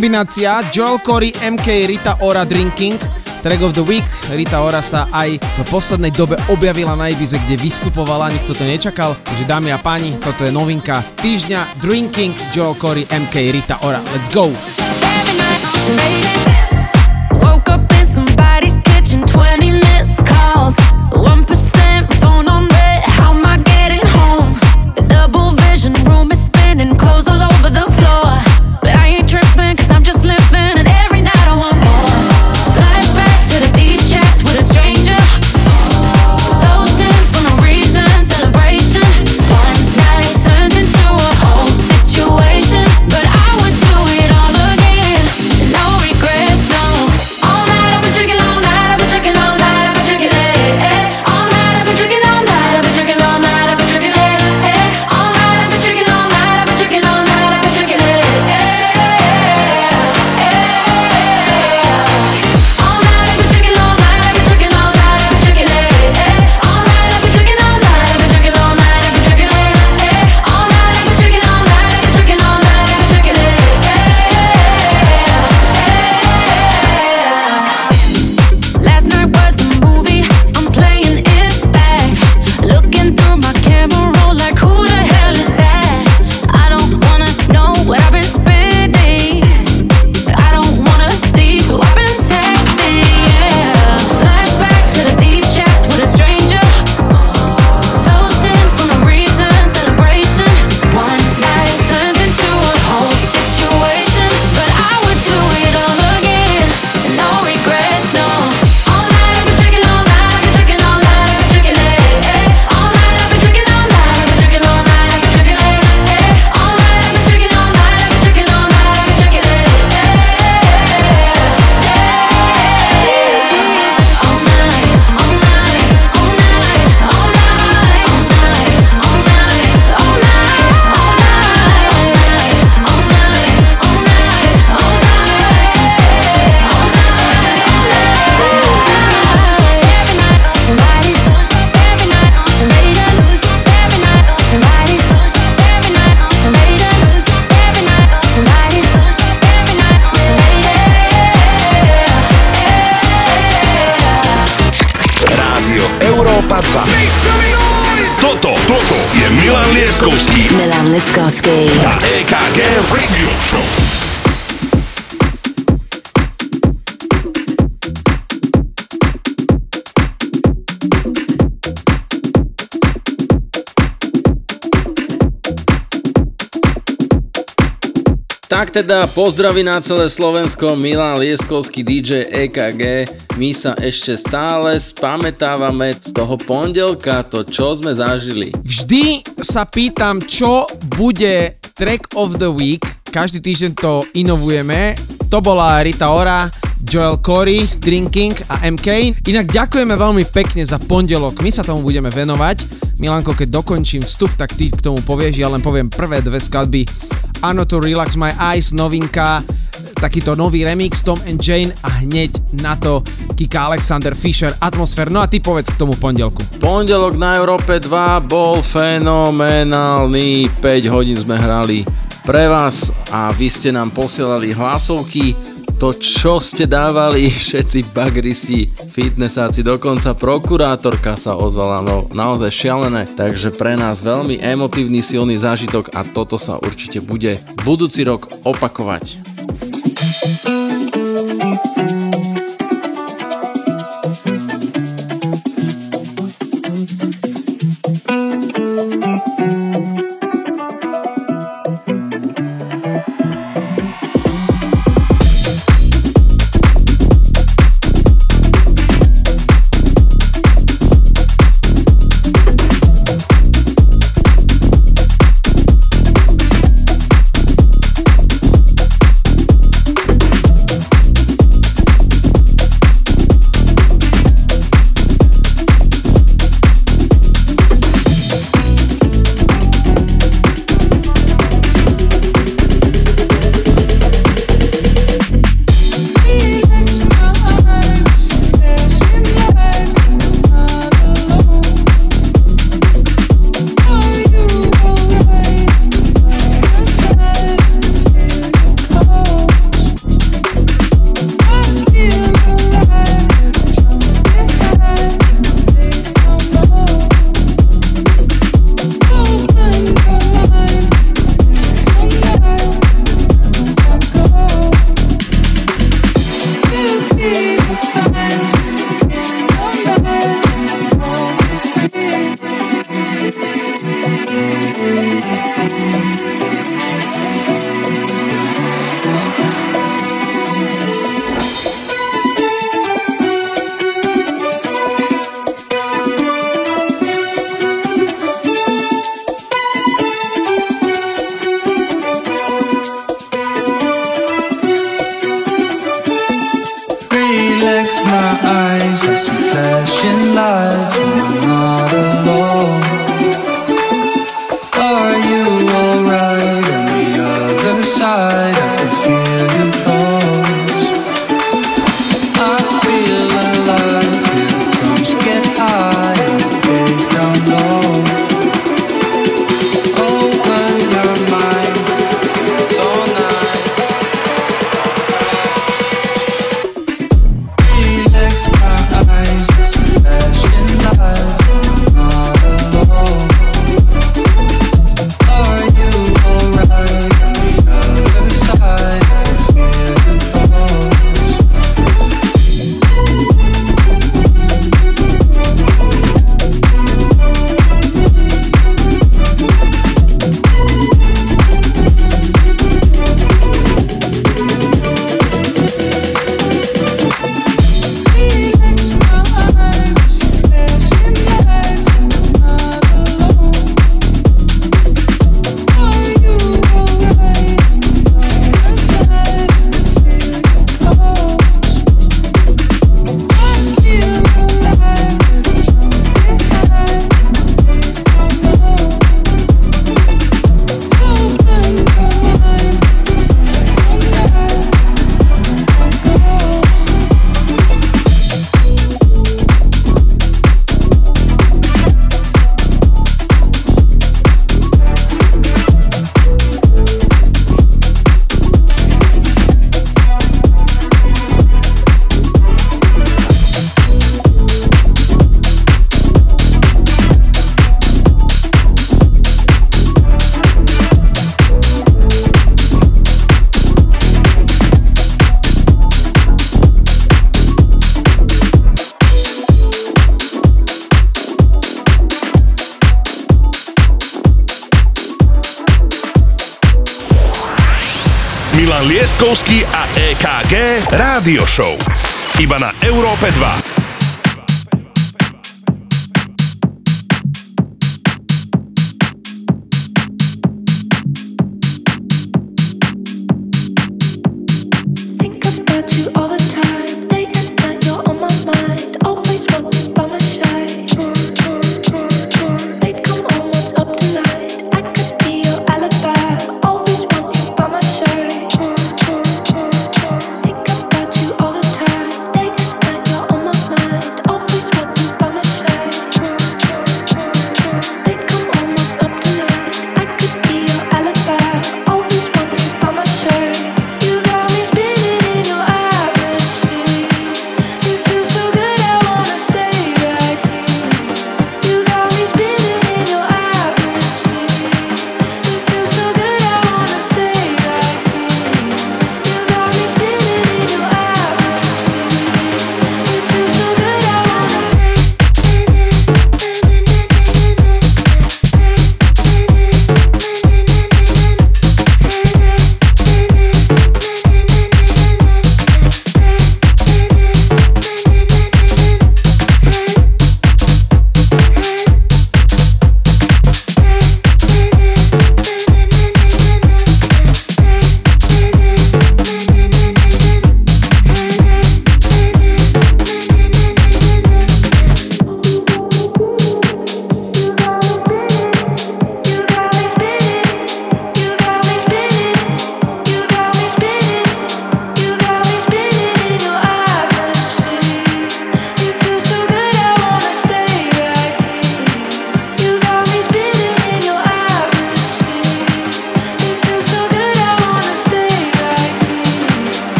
kombinácia Joel Corey, MK, Rita Ora, Drinking. Track of the Week. Rita Ora sa aj v poslednej dobe objavila na Ibize, kde vystupovala, nikto to nečakal. Takže dámy a páni, toto je novinka týždňa. Drinking, Joel Corey, MK, Rita Ora. Let's go! Woke up in somebody's kitchen, 20 missed calls. Teda pozdraví na celé Slovensko, Milan Lieskovský DJ EKG. My sa ešte stále spamätávame z toho pondelka, to čo sme zažili. Vždy sa pýtam, čo bude track of the week. Každý týždeň to inovujeme. To bola Rita Ora, Joel Corey, Drinking a MK. Inak ďakujeme veľmi pekne za pondelok, my sa tomu budeme venovať. Milanko, keď dokončím vstup, tak ty k tomu povieš, ja len poviem prvé dve skladby. Ano to Relax My Eyes, novinka, takýto nový remix Tom and Jane a hneď na to Kika Alexander Fisher, Atmosfér. No a ty povedz k tomu pondelku. Pondelok na Európe 2 bol fenomenálny, 5 hodín sme hrali pre vás a vy ste nám posielali hlasovky, to čo ste dávali všetci bagristi, fitnessáci, dokonca prokurátorka sa ozvala, no naozaj šialené, takže pre nás veľmi emotívny silný zážitok a toto sa určite bude budúci rok opakovať. Radio Show.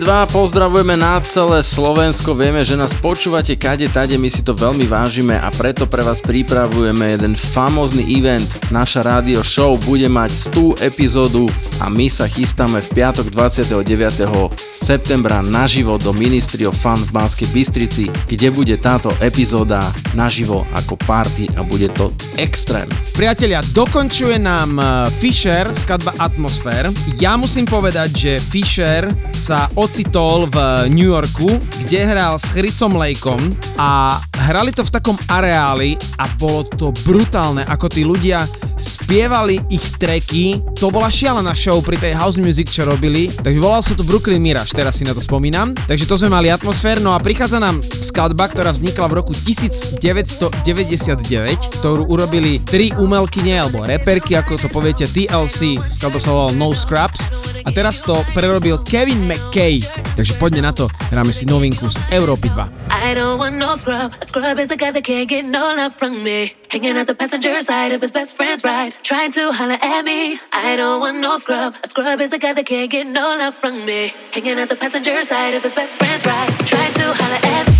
2 pozdravujeme na celé Slovensko, vieme, že nás počúvate kade tade, my si to veľmi vážime a preto pre vás pripravujeme jeden famózny event. Naša rádio show bude mať 100 epizódu a my sa chystáme v piatok 29. septembra naživo do Ministry of Fun v Banskej Bystrici, kde bude táto epizóda naživo ako party a bude to extrém. Priatelia, dokončuje nám eh, Fisher, skladba Atmosphere. Ja musím povedať, že Fisher sa ocitol v New Yorku, kde hral s Chrisom Lakeom a hrali to v takom areáli a bolo to brutálne, ako tí ľudia spievali ich treky. To bola šialená show pri tej house music, čo robili. Takže volal sa to Brooklyn Mirage, teraz si na to spomínam. Takže to sme mali atmosfér. No a prichádza nám skladba, ktorá vznikla v roku 1999, ktorú urobili tri umelkyne alebo reperky, ako to poviete TLC. Skladba sa volala No Scraps. A teraz to prerobil Kevin McKay. Takže poďme na to, hráme si novinku z Európy 2. I don't want no scrub. A scrub is a guy that can't get no love from me. Hanging out the passenger side of his best friend's ride. Trying to holler at me. I don't want no scrub. A scrub is a guy that can't get no love from me. Hanging out the passenger side of his best friend's ride. Trying to holler at me.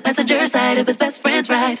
passenger side of his best friend's ride.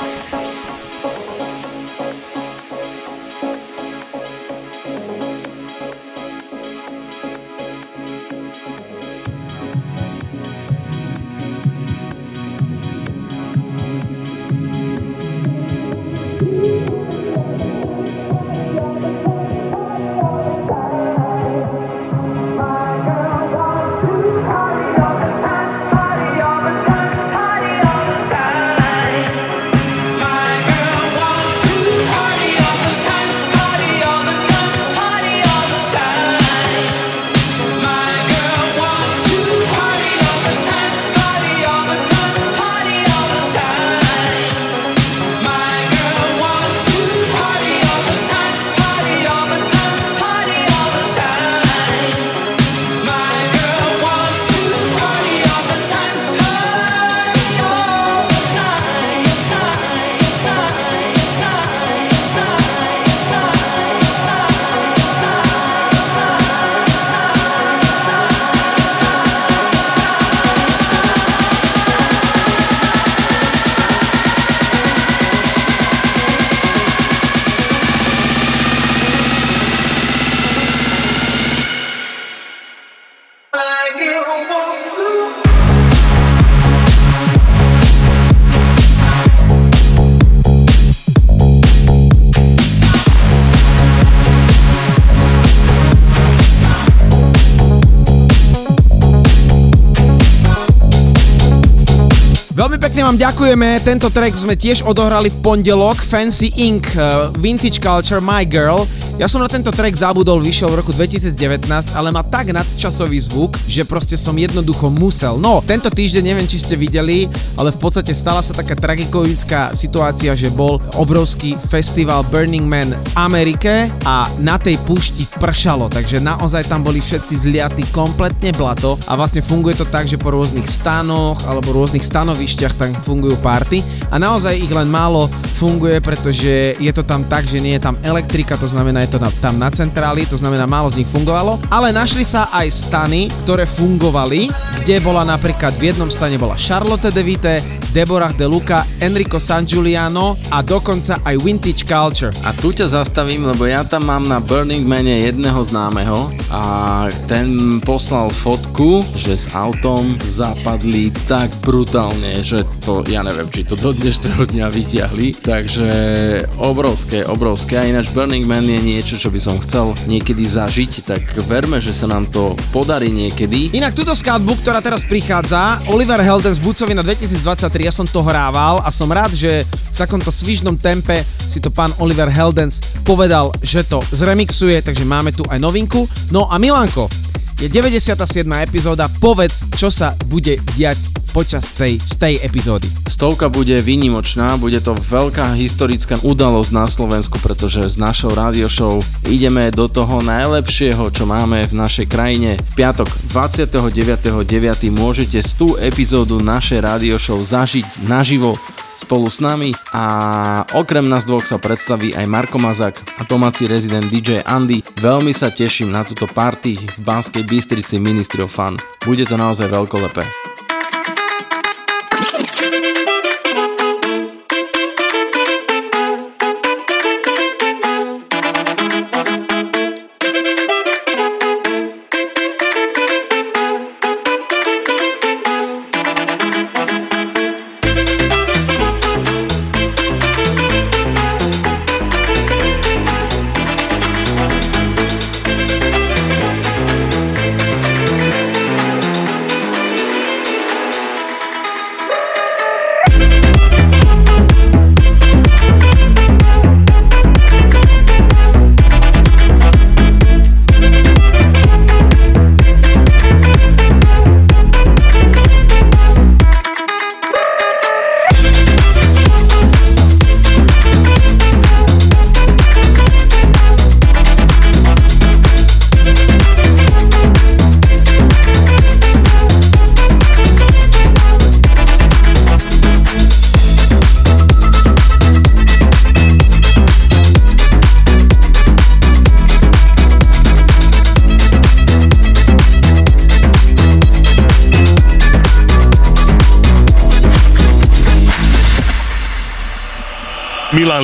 Vám ďakujeme, tento track sme tiež odohrali v pondelok, Fancy Inc., uh, Vintage Culture, My Girl. Ja som na tento track zabudol, vyšiel v roku 2019, ale má tak nadčasový zvuk, že proste som jednoducho musel. No, tento týždeň neviem, či ste videli, ale v podstate stala sa taká tragikovická situácia, že bol obrovský festival Burning Man v Amerike a na tej púšti pršalo, takže naozaj tam boli všetci zliatí kompletne blato a vlastne funguje to tak, že po rôznych stanoch alebo rôznych stanovišťach tam fungujú party a naozaj ich len málo funguje, pretože je to tam tak, že nie je tam elektrika, to znamená je to tam na centráli, to znamená málo z nich fungovalo, ale našli sa aj stany, ktoré fungovali, kde bola napríklad v jednom stane bola Charlotte de Vite, Deborah De Luca, Enrico San Giuliano a dokonca aj Vintage Culture. A tu ťa zastavím, lebo ja tam mám na Burning Mane jedného známeho a ten poslal fotku, že s autom zapadli tak brutálne, že to, ja neviem, či to do dnešného dňa vyťahli, takže obrovské, obrovské a ináč Burning Man je niečo, čo by som chcel niekedy zažiť, tak verme, že sa nám to podarí niekedy. Inak túto skladbu, ktorá teraz prichádza, Oliver Helden z Bucovina 2023, ja som to hrával a som rád, že v takomto svižnom tempe si to pán Oliver Heldens povedal, že to zremixuje, takže máme tu aj novinku. No a Milanko, je 97. epizóda, povedz, čo sa bude diať počas tej, z tej epizódy. Stovka bude výnimočná, bude to veľká historická udalosť na Slovensku, pretože s našou radio show ideme do toho najlepšieho, čo máme v našej krajine. V piatok 29.9. môžete z tú epizódu našej radio show zažiť naživo spolu s nami a okrem nás dvoch sa predstaví aj Marko Mazak a domáci rezident DJ Andy. Veľmi sa teším na túto party v Banskej Bystrici Ministry of Fun. Bude to naozaj veľkolepé.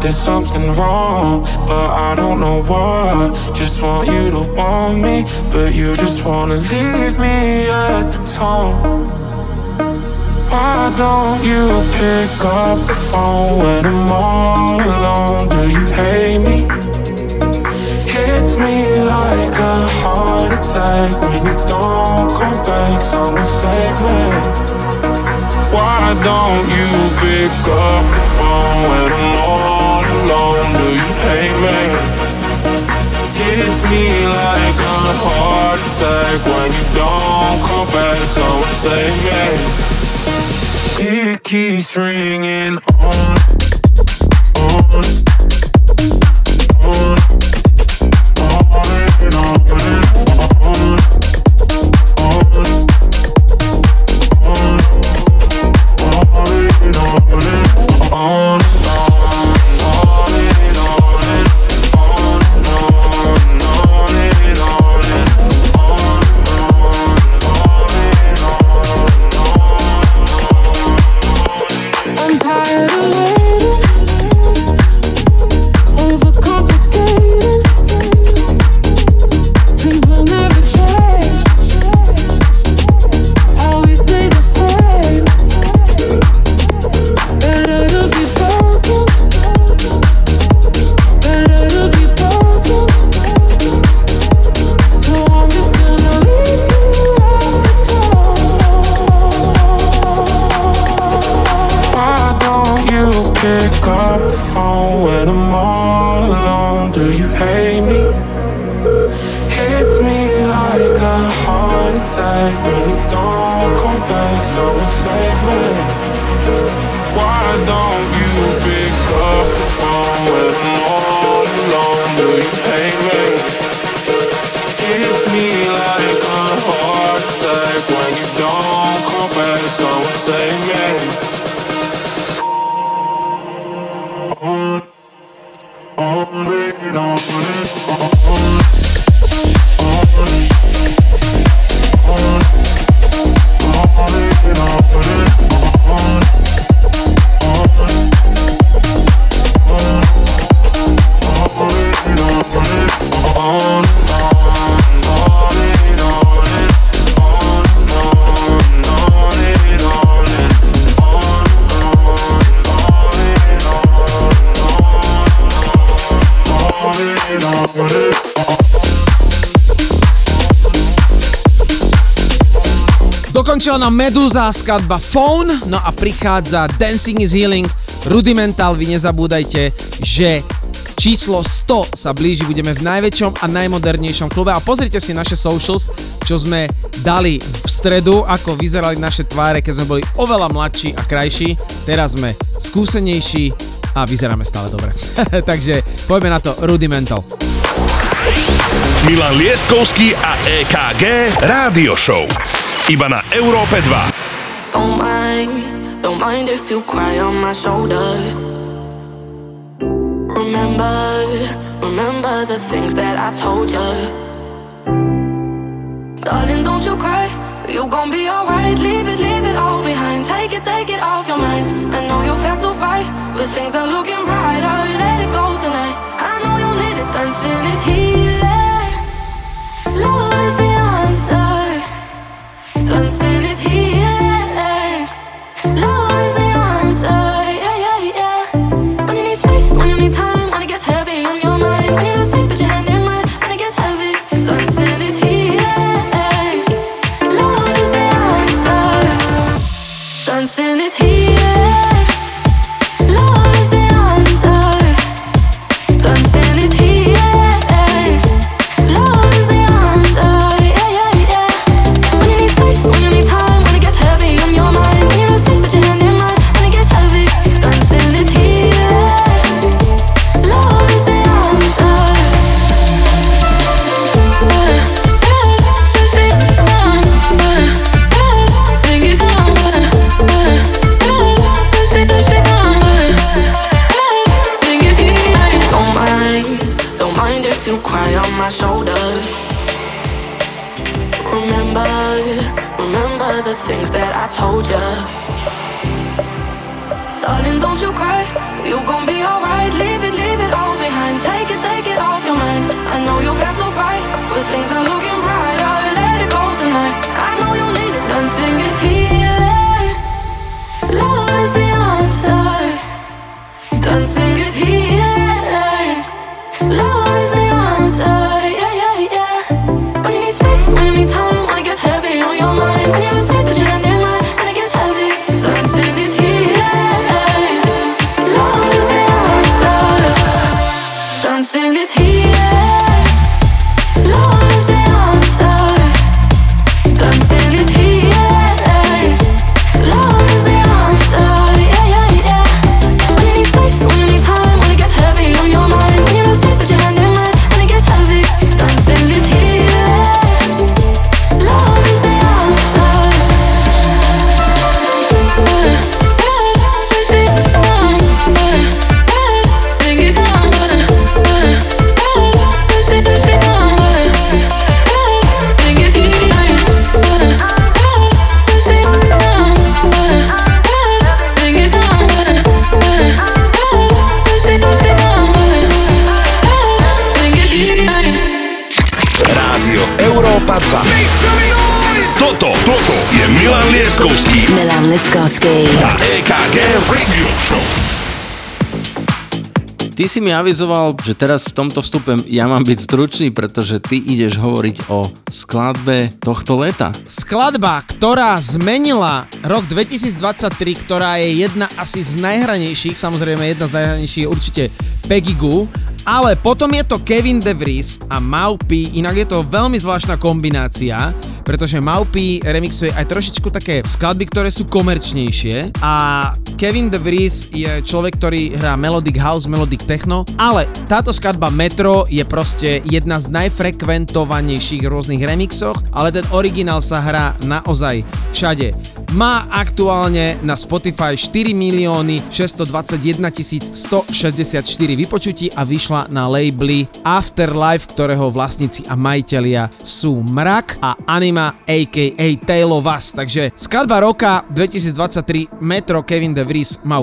Did something wrong, but I don't know what. Just want you to want me, but you just wanna leave me at the tone. Why don't you pick up the keeps ringing Nám Meduza skladba Phone, no a prichádza Dancing is Healing, Rudimental, vy nezabúdajte, že číslo 100 sa blíži, budeme v najväčšom a najmodernejšom klube a pozrite si naše socials, čo sme dali v stredu, ako vyzerali naše tváre, keď sme boli oveľa mladší a krajší, teraz sme skúsenejší a vyzeráme stále dobre. Takže poďme na to Rudimental. Milan Lieskovský a EKG Rádio Show. Iba na Európe 2. Don't mind, don't mind if you cry on my shoulder. Remember, remember the things that I told you. Darling, don't you cry. You gon' be alright. Leave it, leave it all behind. Take it, take it off your mind. I know you're fat to fight, but things are looking brighter. Let it go tonight. I know you need it. Dancing is healing. Love is the mi avizoval, že teraz v tomto vstupe ja mám byť stručný, pretože ty ideš hovoriť o skladbe tohto leta. Skladba, ktorá zmenila rok 2023, ktorá je jedna asi z najhranejších, samozrejme jedna z najhranejších je určite Peggy Goo, ale potom je to Kevin De Vries a Maupi, inak je to veľmi zvláštna kombinácia, pretože Maupi remixuje aj trošičku také skladby, ktoré sú komerčnejšie a Kevin De Vries je človek, ktorý hrá melodic house, melodic techno, ale táto skladba Metro je proste jedna z najfrekventovanejších rôznych remixoch, ale ten originál sa hrá naozaj všade. Má aktuálne na Spotify 4 milióny 621 164 vypočutí a vyšla na labeli Afterlife, ktorého vlastníci a majitelia sú Mrak a Anima aka Tale of Us. Takže skladba roka 2023 Metro Kevin De Vries Mau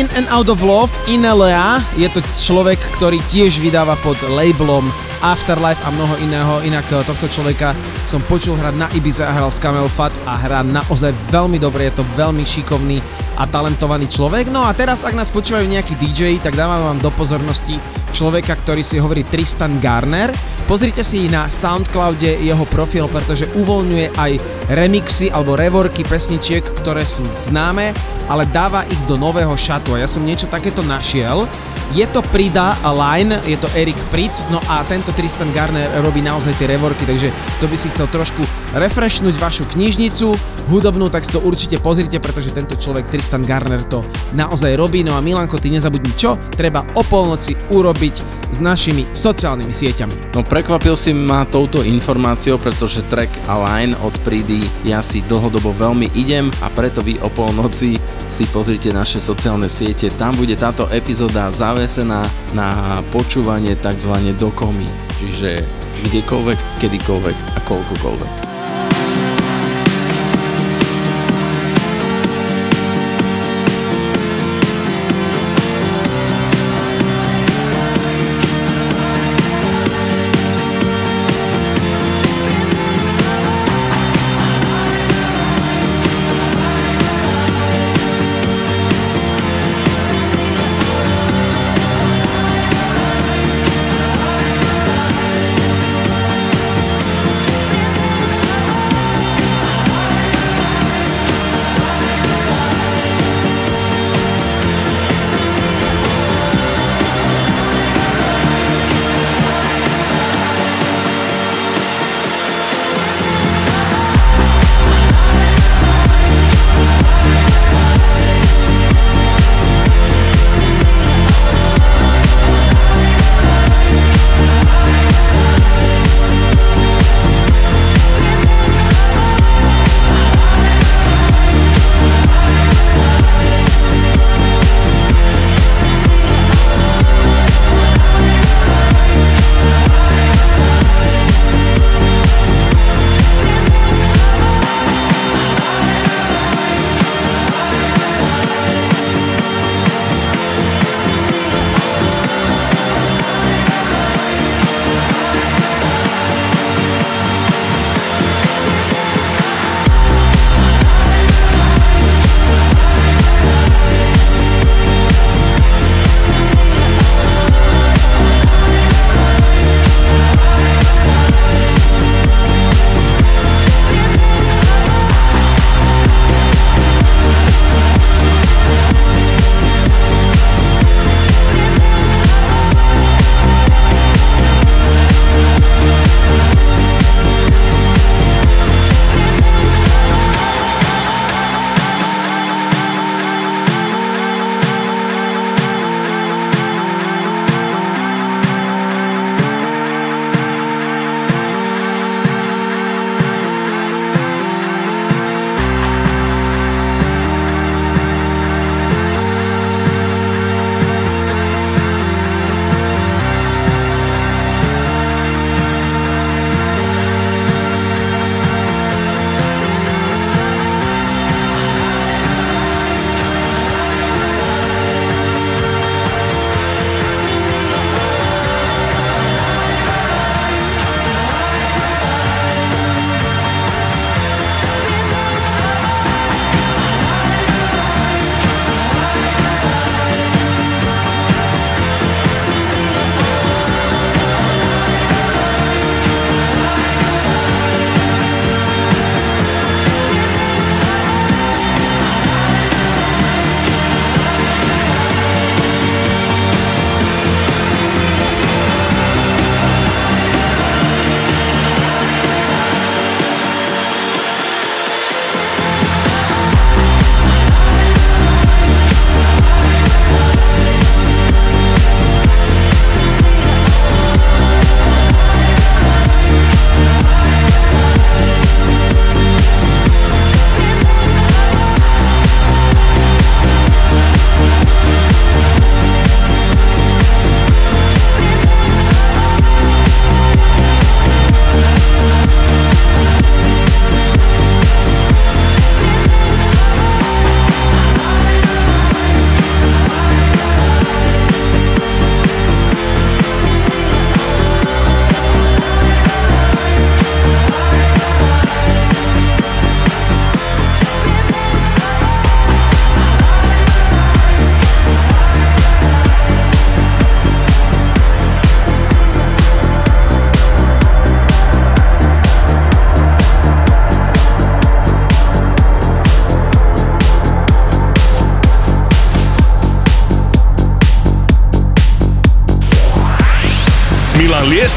In and Out of Love, Inelea, je to človek, ktorý tiež vydáva pod labelom Afterlife a mnoho iného, inak eh, tohto človeka som počul hrať na Ibiza a hral s Camel Fat a hrá naozaj veľmi dobre, je to veľmi šikovný a talentovaný človek. No a teraz, ak nás počúvajú nejakí DJ, tak dávam vám do pozornosti človeka, ktorý si hovorí Tristan Garner. Pozrite si na Soundcloude jeho profil, pretože uvoľňuje aj remixy alebo revorky pesničiek, ktoré sú známe, ale dáva ich do nového šatu a ja som niečo takéto našiel. Je to Prida Line, je to Erik Pritz, no a tento Tristan Garner robí naozaj tie revorky, takže to by si chcel trošku refreshnúť vašu knižnicu hudobnú, tak si to určite pozrite, pretože tento človek Tristan Garner to naozaj robí. No a Milanko, ty nezabudni čo? Treba o polnoci urobiť s našimi sociálnymi sieťami. No prekvapil si ma touto informáciou, pretože track Align od Pridy ja si dlhodobo veľmi idem a preto vy o polnoci si pozrite naše sociálne siete. Tam bude táto epizóda zavesená na počúvanie tzv. do komy. Čiže kdekoľvek, kedykoľvek a koľkokoľvek.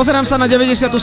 Pozerám sa na 97.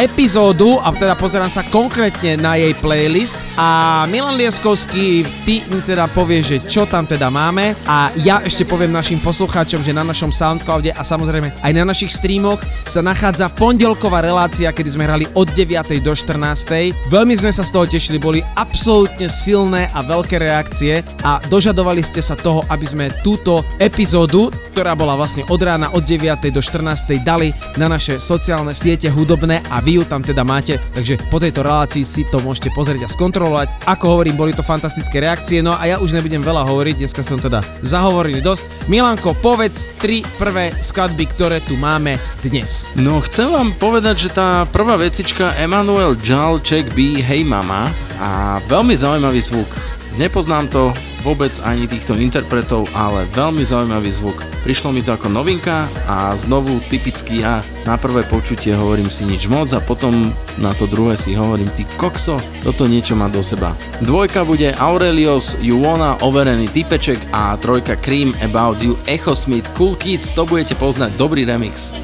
epizódu a teda pozerám sa konkrétne na jej playlist a Milan Lieskovský, ty teda povie, že čo tam teda máme a ja ešte poviem našim poslucháčom, že na našom Soundcloude a samozrejme aj na našich streamoch sa nachádza pondelková relácia, kedy sme hrali od 9. do 14. Veľmi sme sa z toho tešili, boli absolútne silné a veľké reakcie a dožadovali ste sa toho, aby sme túto epizódu, ktorá bola vlastne od rána od 9. do 14. dali na naše sociálne siete hudobné a vy ju tam teda máte, takže po tejto relácii si to môžete pozrieť a skontrolovať kontrolovať. Ako hovorím, boli to fantastické reakcie, no a ja už nebudem veľa hovoriť, dneska som teda zahovoril dosť. Milanko, povedz tri prvé skladby, ktoré tu máme dnes. No, chcem vám povedať, že tá prvá vecička Emanuel Jal Check B Hey Mama a veľmi zaujímavý zvuk. Nepoznám to, vôbec ani týchto interpretov, ale veľmi zaujímavý zvuk. Prišlo mi to ako novinka a znovu typicky ja na prvé počutie hovorím si nič moc a potom na to druhé si hovorím ty kokso, toto niečo má do seba. Dvojka bude Aurelios Wanna overený typeček a trojka Cream About You Echo Smith Cool Kids, to budete poznať, dobrý remix.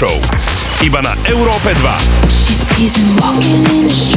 Show. Iba na Európe 2.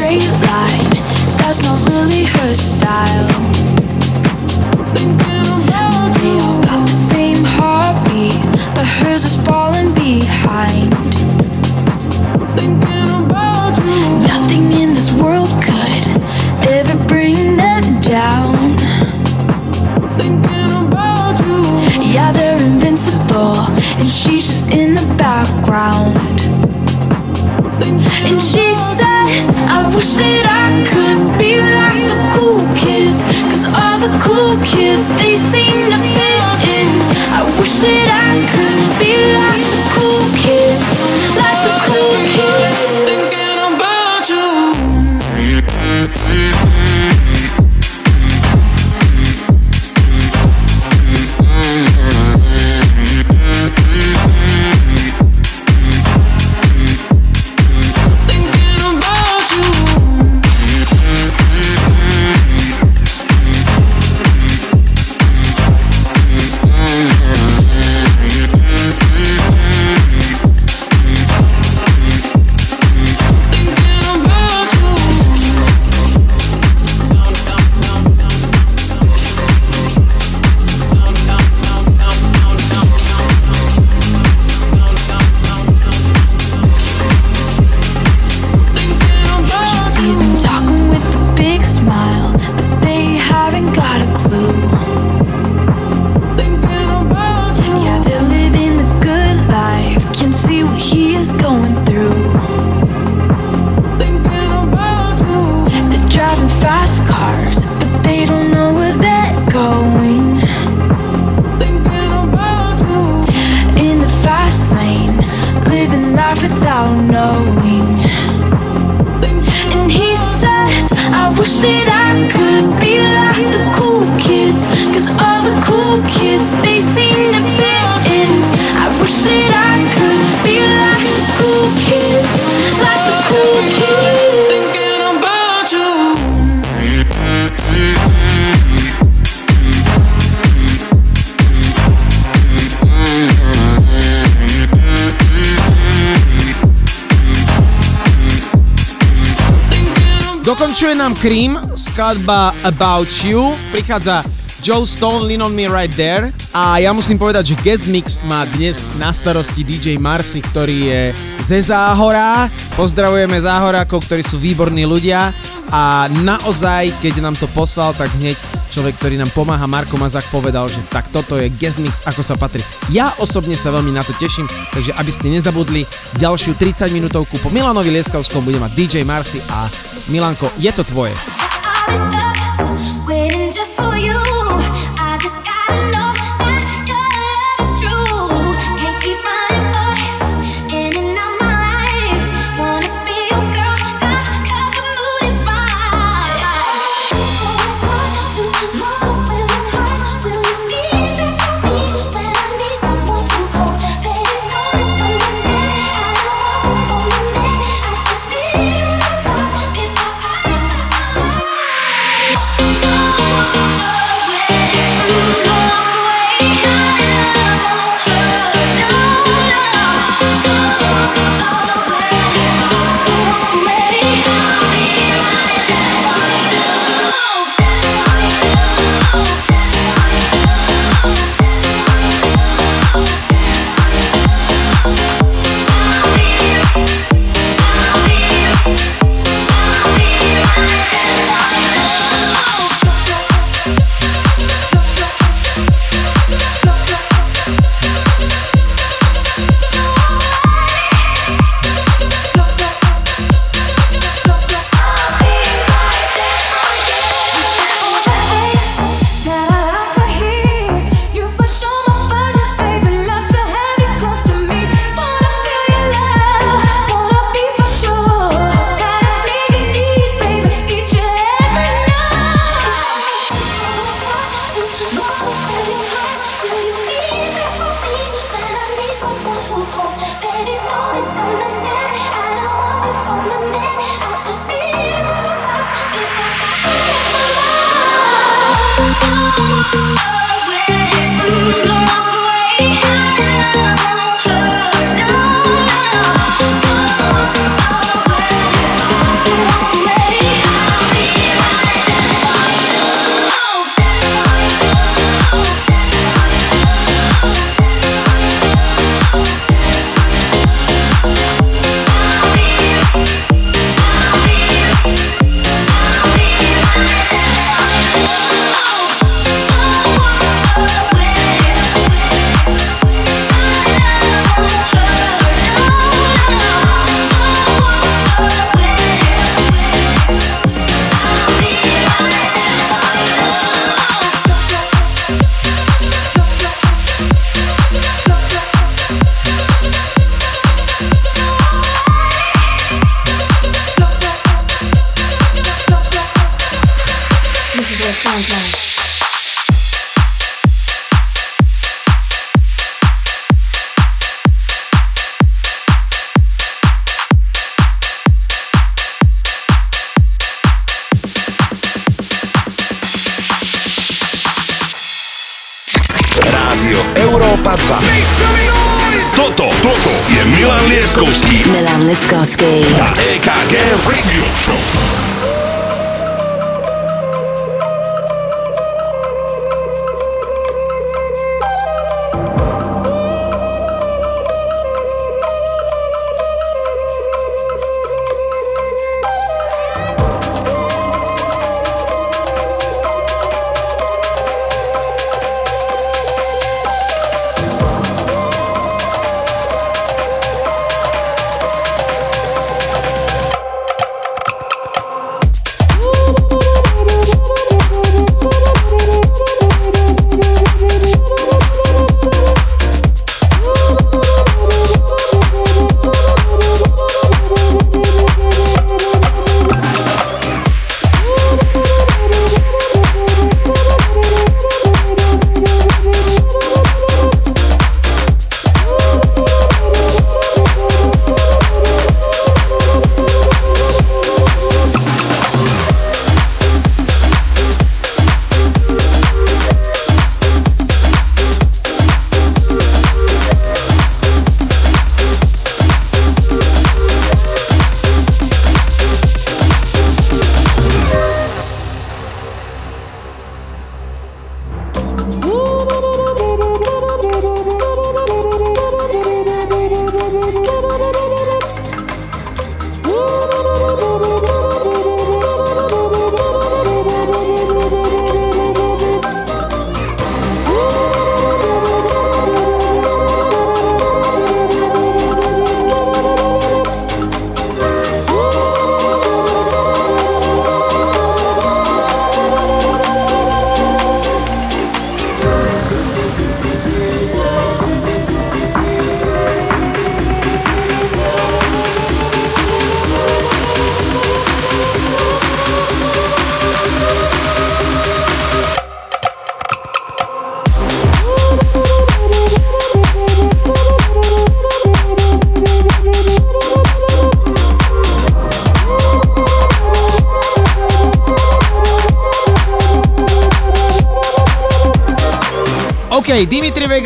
Scream, skladba About You, prichádza Joe Stone, Lean On Me Right There a ja musím povedať, že guest mix má dnes na starosti DJ Marcy, ktorý je ze Záhora. Pozdravujeme Záhorákov, ktorí sú výborní ľudia a naozaj, keď nám to poslal, tak hneď človek, ktorý nám pomáha, Marko Mazak, povedal, že tak toto je guest mix, ako sa patrí. Ja osobne sa veľmi na to teším, takže aby ste nezabudli, ďalšiu 30 minútovku po Milanovi Lieskavskom bude mať DJ Marcy a Milanko, je to tvoje.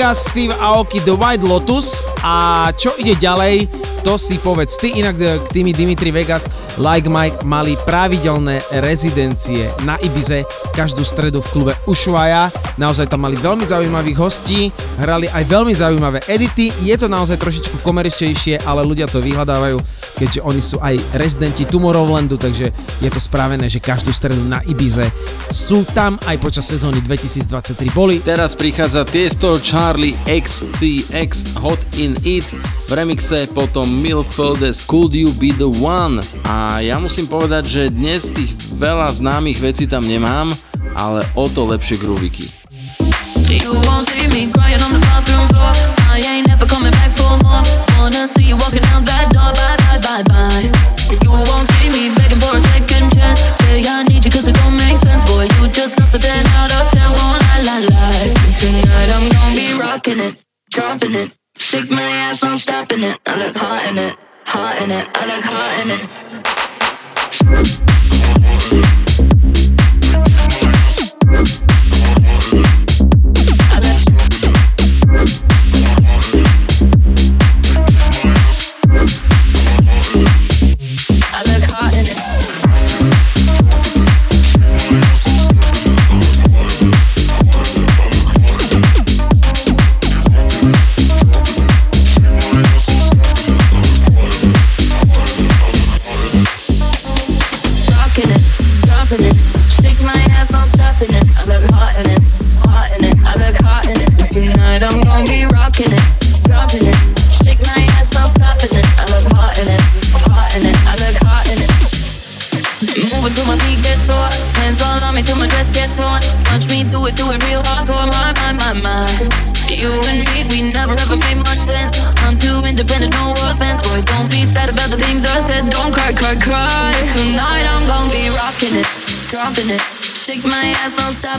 Vegas, Steve Aoki, The White Lotus a čo ide ďalej, to si povedz ty. Inak e, k tými Dimitri Vegas, Like Mike mali pravidelné rezidencie na Ibize každú stredu v klube Ushuaia. Naozaj tam mali veľmi zaujímavých hostí, hrali aj veľmi zaujímavé edity. Je to naozaj trošičku komerčnejšie, ale ľudia to vyhľadávajú, keďže oni sú aj rezidenti Tomorrowlandu, takže je to spravené, že každú stredu na Ibize sú tam aj počas sezóny 2023 boli. Teraz prichádza Tiesto Charlie XCX Hot in It v remixe, potom Milfeldes Could You Be The One a ja musím povedať, že dnes tých veľa známych vecí tam nemám, ale o to lepšie grooviky. Hot in it.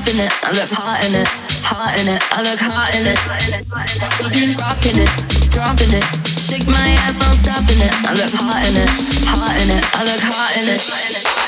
I'm it. I look hot in it, hot in it. I look hot in it. Keep rocking it, dropping it. Shake my ass, I'm stopping it. I look hot in it, hot in it. I look hot in it.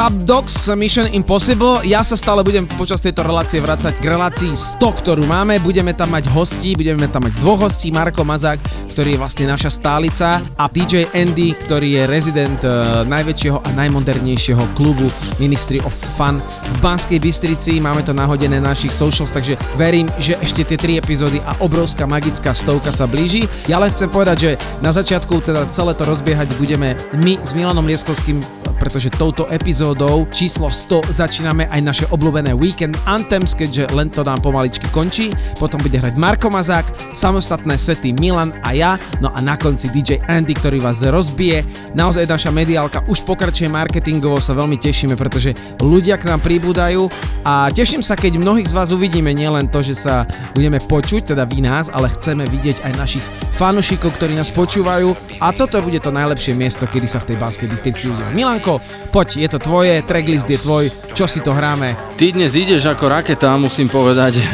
Dub Dogs Mission Impossible. Ja sa stále budem počas tejto relácie vrácať k relácii 100, ktorú máme. Budeme tam mať hostí, budeme tam mať dvoch hostí. Marko Mazák, ktorý je vlastne naša stálica a DJ Andy, ktorý je rezident uh, najväčšieho a najmodernejšieho klubu Ministry of Fun v Banskej Bystrici. Máme to nahodené na našich socials, takže verím, že ešte tie tri epizódy a obrovská magická stovka sa blíži. Ja len chcem povedať, že na začiatku teda celé to rozbiehať budeme my s Milanom Lieskovským pretože touto epizódou číslo 100 začíname aj naše obľúbené Weekend Anthems, keďže len to nám pomaličky končí. Potom bude hrať Marko Mazák, samostatné sety Milan a ja, no a na konci DJ Andy, ktorý vás rozbije. Naozaj naša mediálka už pokračuje marketingovo, sa veľmi tešíme, pretože ľudia k nám pribúdajú a teším sa, keď mnohých z vás uvidíme, nielen to, že sa budeme počuť, teda vy nás, ale chceme vidieť aj našich fanušikov, ktorí nás počúvajú a toto bude to najlepšie miesto, kedy sa v tej Banskej Bystrici uvidíme. Milanko, poď, je to tvoje, tracklist je tvoj, čo si to hráme? Ty dnes ideš ako raketa, musím povedať.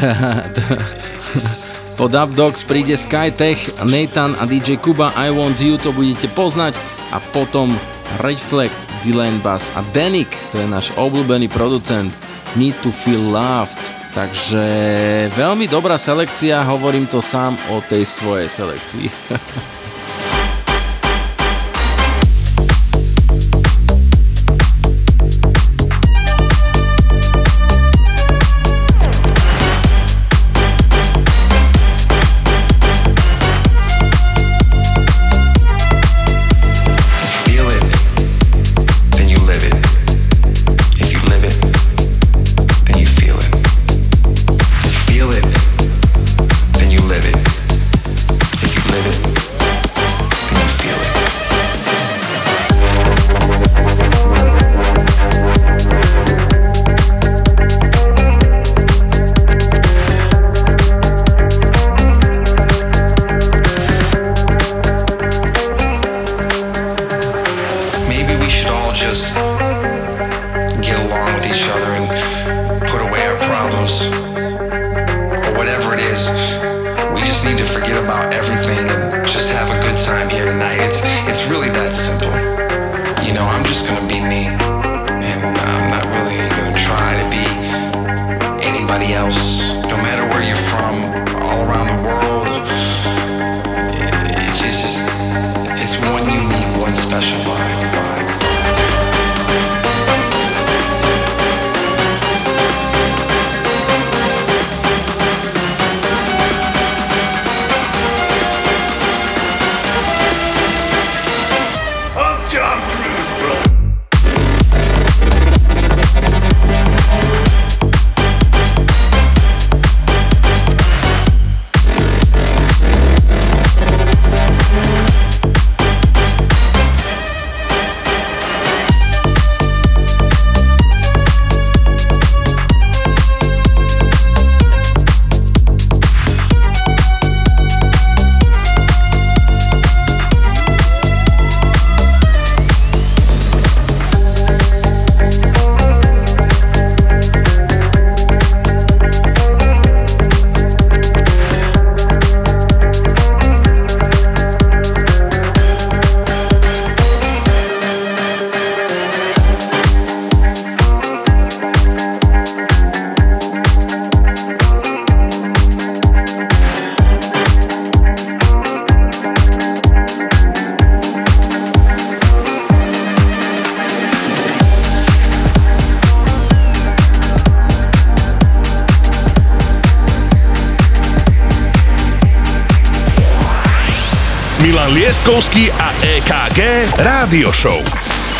Po Dub Dogs príde Skytech, Nathan a DJ Kuba I Want You, to budete poznať. A potom Reflect, Dylan Bass a Danik, to je náš obľúbený producent Need to Feel Loved. Takže veľmi dobrá selekcia, hovorím to sám o tej svojej selekcii.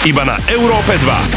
Iba na Európe 2.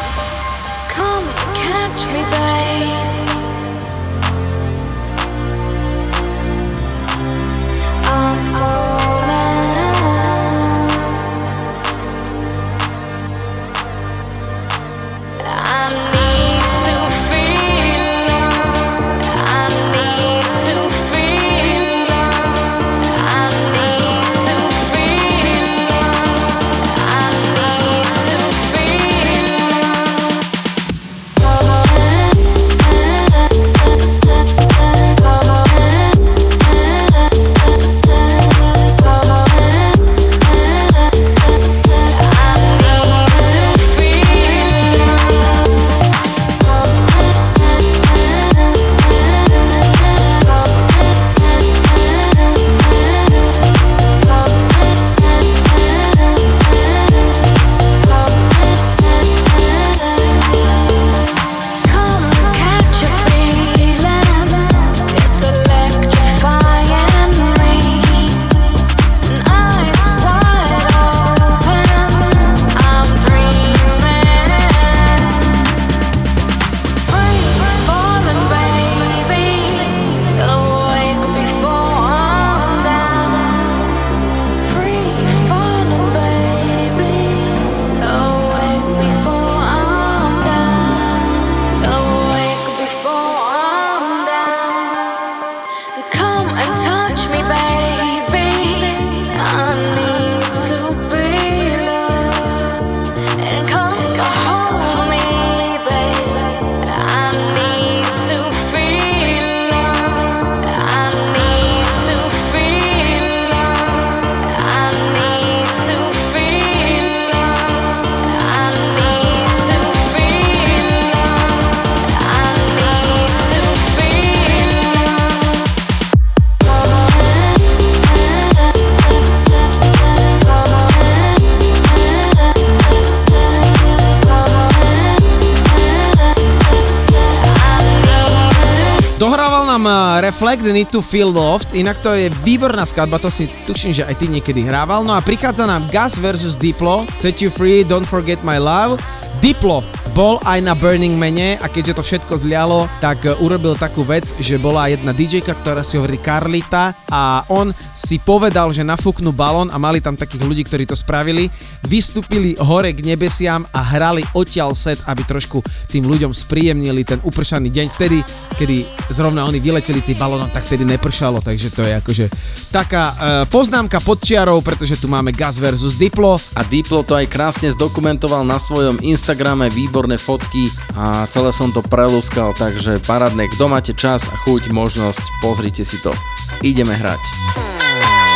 Reflect Need to Feel Loved, inak to je výborná skladba, to si tuším, že aj ty niekedy hrával. No a prichádza nám Gas versus Diplo, Set You Free, Don't Forget My Love. Diplo bol aj na Burning Mane a keďže to všetko zlialo, tak uh, urobil takú vec, že bola jedna dj ktorá si hovorí Carlita a on si povedal, že nafúknú balón a mali tam takých ľudí, ktorí to spravili. Vystúpili hore k nebesiam a hrali odtiaľ set, aby trošku tým ľuďom spríjemnili ten upršaný deň. Vtedy, kedy zrovna oni vyleteli tým balónom, tak vtedy nepršalo, takže to je akože taká uh, poznámka pod čiarou, pretože tu máme Gas versus Diplo. A Diplo to aj krásne zdokumentoval na svojom Instagrame, výborné fotky a celé som to preluskal, takže parádne, kto máte čas a chuť, možnosť, pozrite si to. Ideme hrať.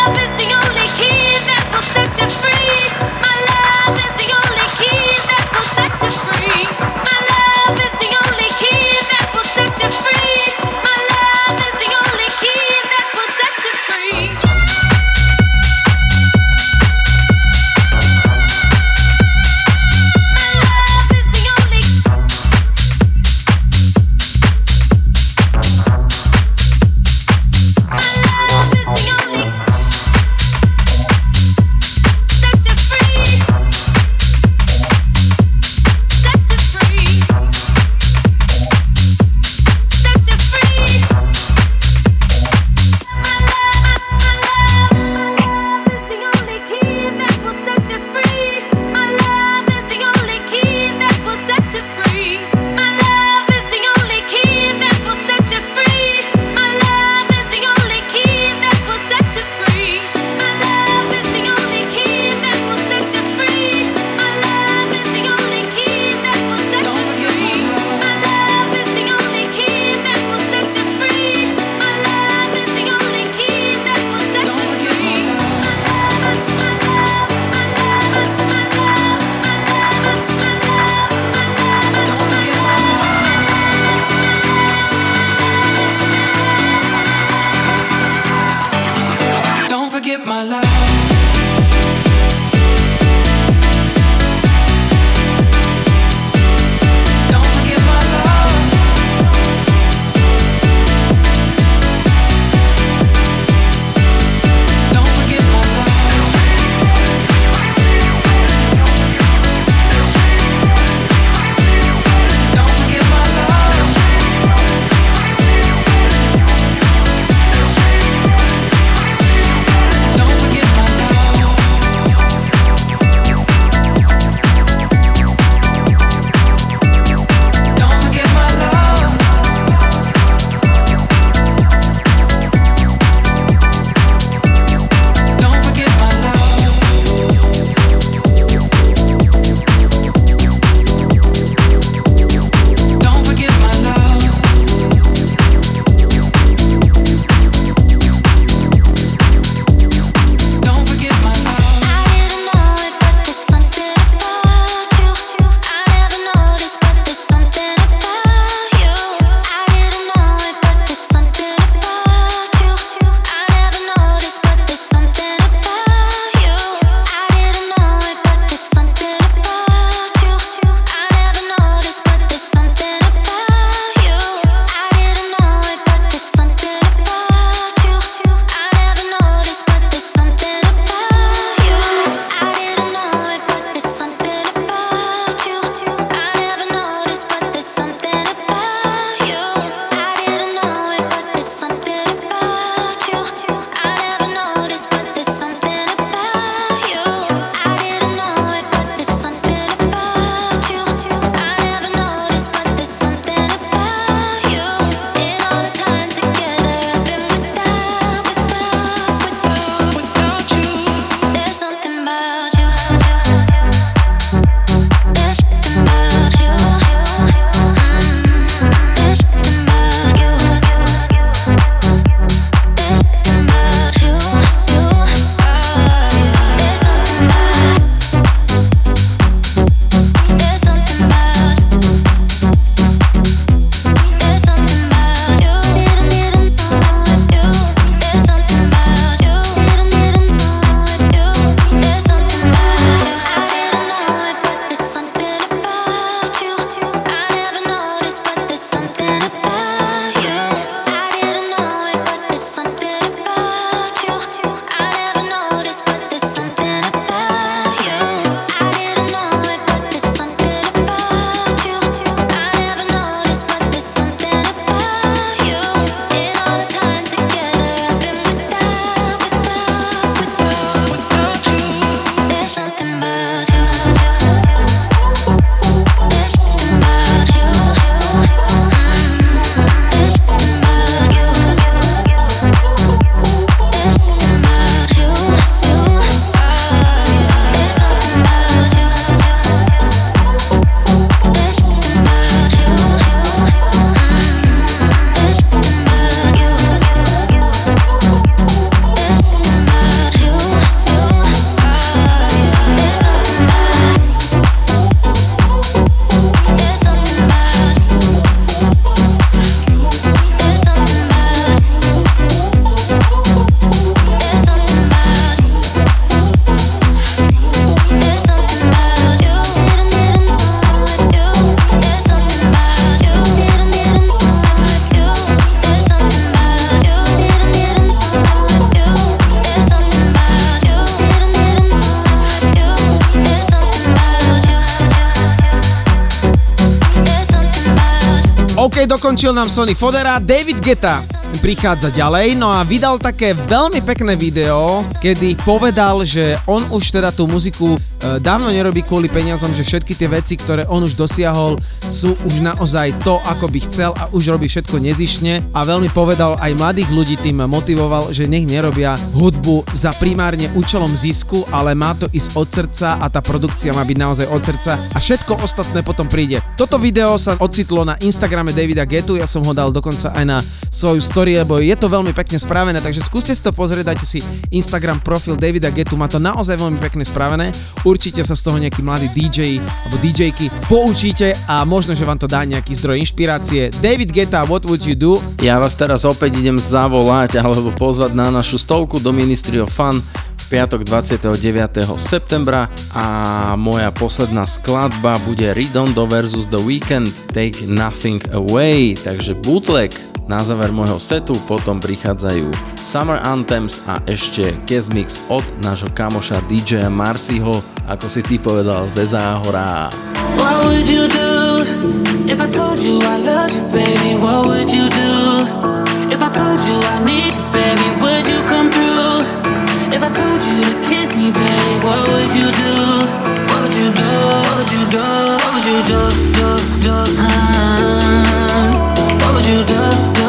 love is the only key that will set you free. Love is the only key that will set you free. My love is the OK, dokončil nám Sony Fodera, David Geta prichádza ďalej, no a vydal také veľmi pekné video, kedy povedal, že on už teda tú muziku e, dávno nerobí kvôli peniazom, že všetky tie veci, ktoré on už dosiahol, sú už naozaj to, ako by chcel a už robí všetko nezišne a veľmi povedal aj mladých ľudí tým motivoval, že nech nerobia hudbu za primárne účelom zisku, ale má to ísť od srdca a tá produkcia má byť naozaj od srdca a všetko ostatné potom príde. Toto video sa ocitlo na Instagrame Davida Getu, ja som ho dal dokonca aj na svoju story, lebo je to veľmi pekne spravené, takže skúste si to pozrieť, dajte si Instagram profil Davida Getu, má to naozaj veľmi pekne spravené, určite sa z toho nejaký mladý DJ alebo DJky poučíte a možno, že vám to dá nejaký zdroj inšpirácie. David Geta, what would you do? Ja vás teraz opäť idem zavolať alebo pozvať na našu stovku do Ministry of Fun piatok 29. septembra a moja posledná skladba bude Redondo versus The Weekend Take Nothing Away, takže bootleg na záver môjho setu, potom prichádzajú Summer Anthems a ešte guest mix od nášho kamoša DJ Marcyho, ako si ty povedal, ze Záhora. If I told you to kiss me, baby, what would you do? What would you do? What would you do? What would you do? Do do? huh? What would you do?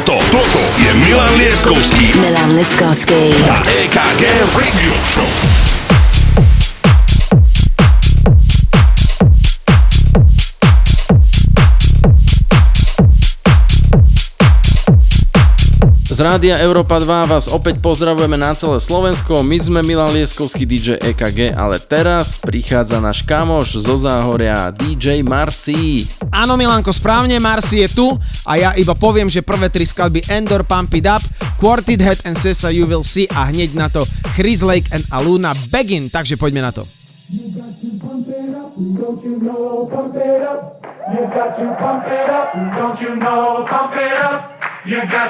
Toto, toto je Milan Lieskovský. Milan Lieskovský. A EKG Radio Show. Z Rádia Európa 2 vás opäť pozdravujeme na celé Slovensko. My sme Milan Lieskovský DJ EKG, ale teraz prichádza náš kamoš zo záhoria DJ Marcy. Áno, Milanko, správne, Marsi je tu a ja iba poviem, že prvé tri skladby Endor, Pump It Up, Quartet Head and Sessa You Will See a hneď na to Chris Lake and Aluna Begin, takže poďme na to. You got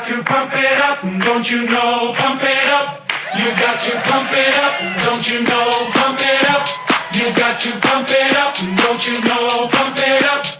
to pump it up, don't you know, pump it up. You got to pump it up, don't you know, pump it up. You got to pump it up, don't you know, pump it up.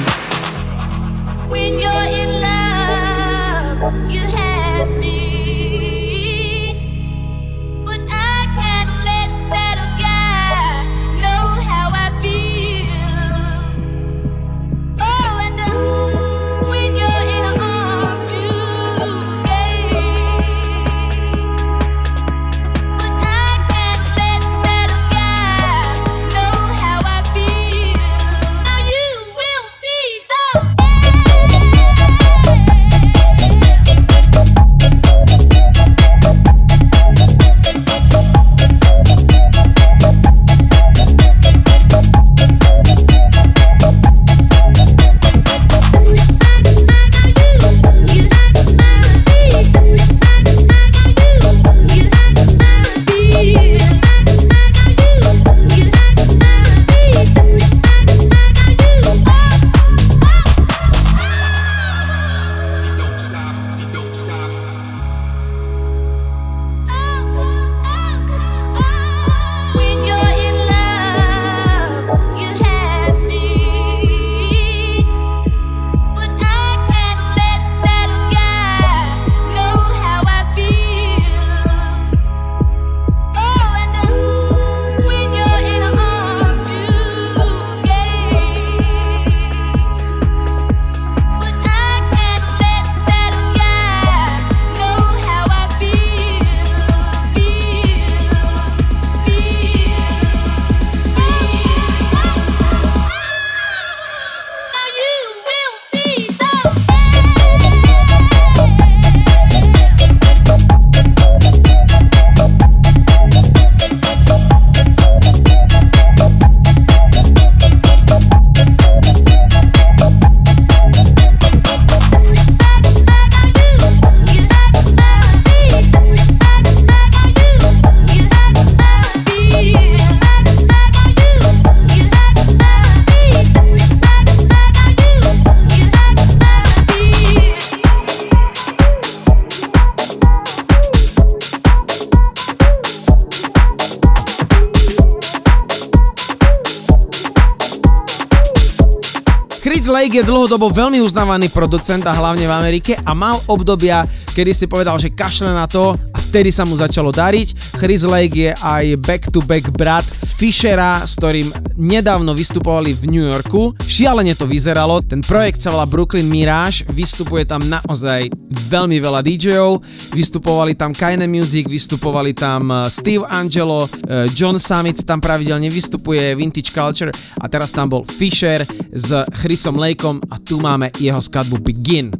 Lake je dlhodobo veľmi uznávaný producent a hlavne v Amerike a mal obdobia, kedy si povedal, že kašle na to a vtedy sa mu začalo dariť. Chris Lake je aj back-to-back brat Fishera, s ktorým nedávno vystupovali v New Yorku. Šialene to vyzeralo, ten projekt sa volá Brooklyn Mirage, vystupuje tam naozaj veľmi veľa DJov, vystupovali tam Kaine Music, vystupovali tam eh, Steve Angelo, eh, John Summit tam pravidelne vystupuje, Vintage Culture a teraz tam bol Fisher s Chrisom Lakeom a tu máme jeho skladbu Begin.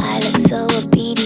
I look so obedient,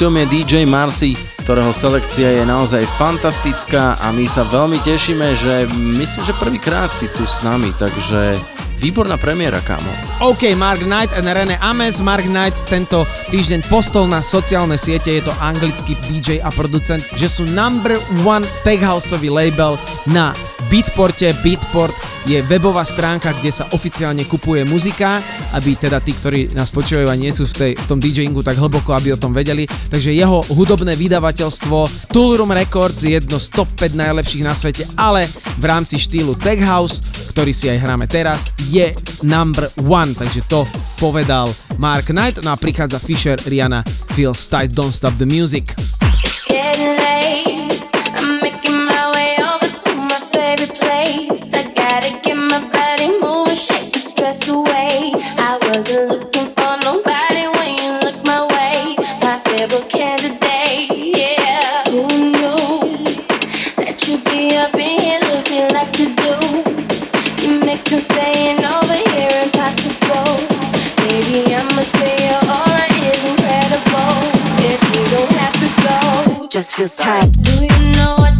hosťom je DJ Marcy, ktorého selekcia je naozaj fantastická a my sa veľmi tešíme, že myslím, že prvýkrát si tu s nami, takže výborná premiéra, kámo. OK, Mark Knight and René Ames. Mark Knight tento týždeň postol na sociálne siete, je to anglický DJ a producent, že sú number one tech houseový label na Beatporte. Beatport je webová stránka, kde sa oficiálne kupuje muzika, aby teda tí, ktorí nás počúvajú a nie sú v, tej, v tom DJingu tak hlboko, aby o tom vedeli. Takže jeho hudobné vydavateľstvo Toolroom Records je jedno z top 5 najlepších na svete, ale v rámci štýlu Tech House, ktorý si aj hráme teraz, je number one, takže to povedal Mark Knight, no a prichádza Fisher, Rihanna, Phil Stight, Don't Stop the Music. just feels tight. Do you know what?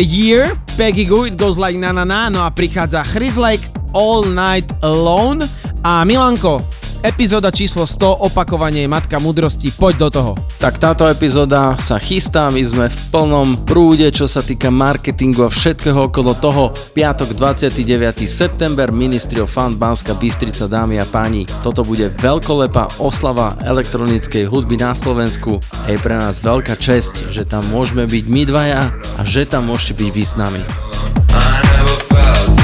The year, Peggy Goo, It Goes Like Na Na Na, no a prichádza Chris Lake, All Night Alone. A Milanko, epizóda číslo 100, opakovanie matka múdrosti, poď do toho. Tak táto epizóda sa chystá, my sme v plnom prúde, čo sa týka marketingu a všetkého okolo toho. Piatok 29. september, Ministry of Fun Banska Bystrica, dámy a páni. Toto bude veľkolepá oslava elektronickej hudby na Slovensku. Je pre nás veľká česť, že tam môžeme byť my dvaja a že tam môžete byť vy s nami. Rádio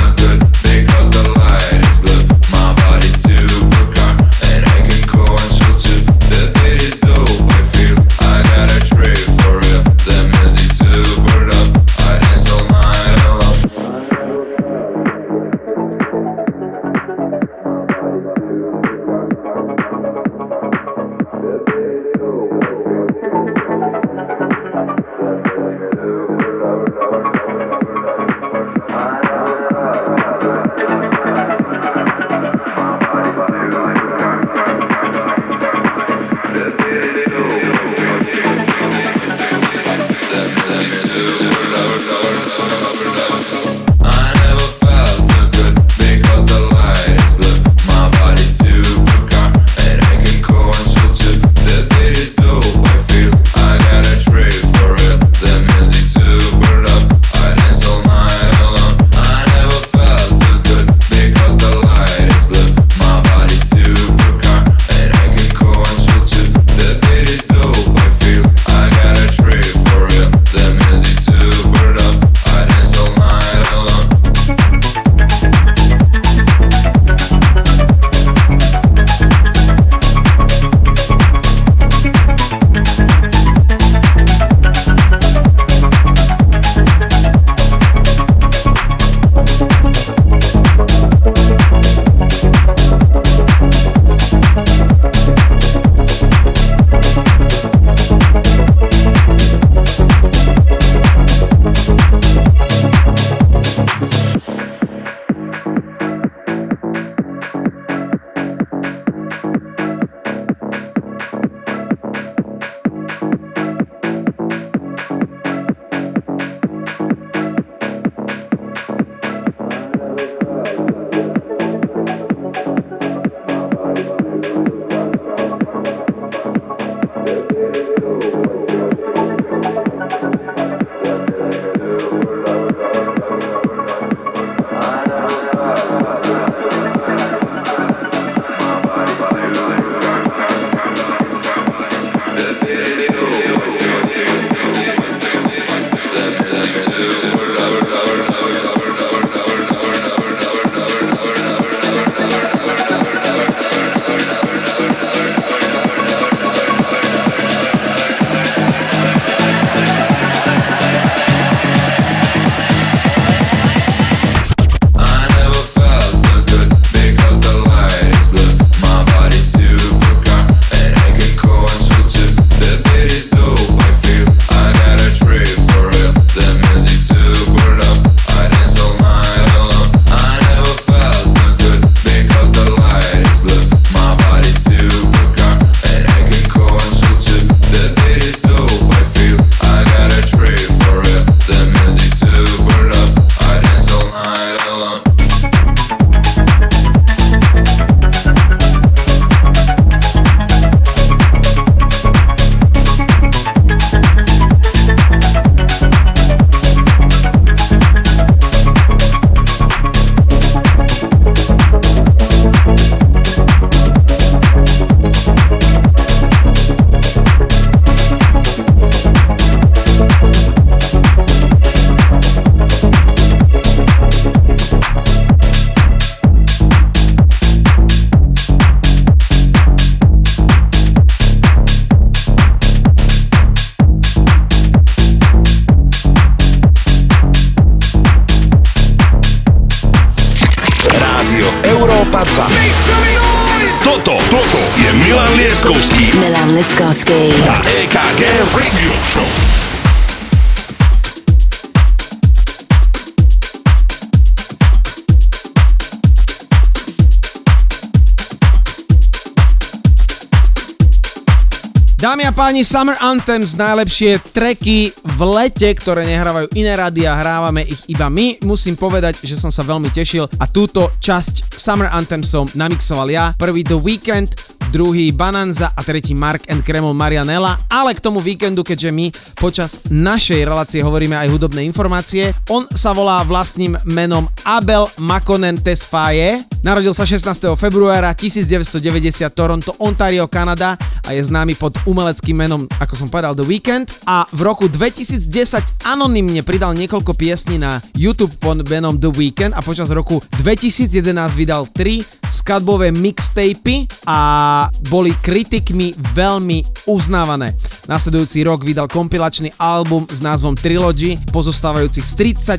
Dámy a páni, Summer Anthems, najlepšie treky v lete, ktoré nehrávajú iné rady a hrávame ich iba my. Musím povedať, že som sa veľmi tešil a túto časť Summer Anthem som namixoval ja. Prvý The Weekend, druhý Bananza a tretí Mark and Kreml Marianella, ale k tomu víkendu, keďže my počas našej relácie hovoríme aj hudobné informácie, on sa volá vlastným menom Abel Makonen Tesfaye, narodil sa 16. februára 1990 Toronto, Ontario, Kanada a je známy pod umeleckým menom, ako som povedal, The Weekend a v roku 2010 anonymne pridal niekoľko piesní na YouTube pod menom The Weekend a počas roku 2011 vydal tri skladbové mixtapy a boli kritikmi veľmi uznávané. Nasledujúci rok vydal kompilačný album s názvom Trilogy, pozostávajúcich z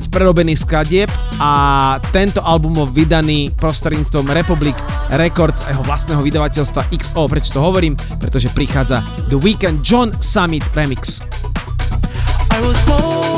30 prerobených skladieb a tento album bol vydaný prostredníctvom Republic Records a jeho vlastného vydavateľstva XO. Prečo to hovorím? Pretože prichádza The Weekend John Summit Remix. I was born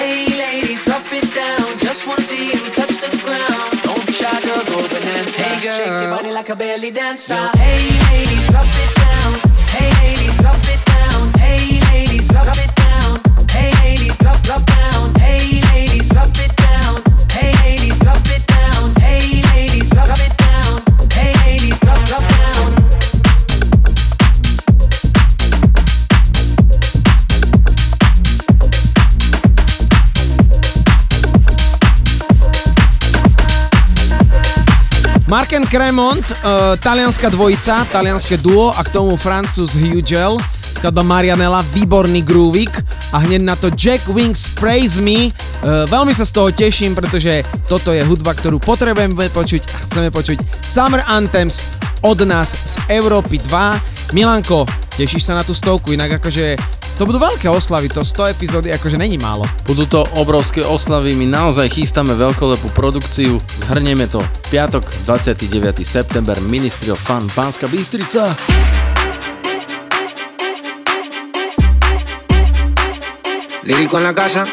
Mark and Cremont, uh, talianská dvojica, talianské duo a k tomu francúz Hugel, skladba Marianela, výborný groovik a hneď na to Jack Wings Praise Me. Uh, veľmi sa z toho teším, pretože toto je hudba, ktorú potrebujeme počuť a chceme počuť Summer Anthems od nás z Európy 2. Milanko, tešíš sa na tú stovku, inak akože to budú veľké oslavy, to 100 epizódy akože není málo. Budú to obrovské oslavy, my naozaj chystáme veľkolepú produkciu, zhrnieme to piatok 29. september Ministry of Fun Pánska Bystrica. Lírico en la casa.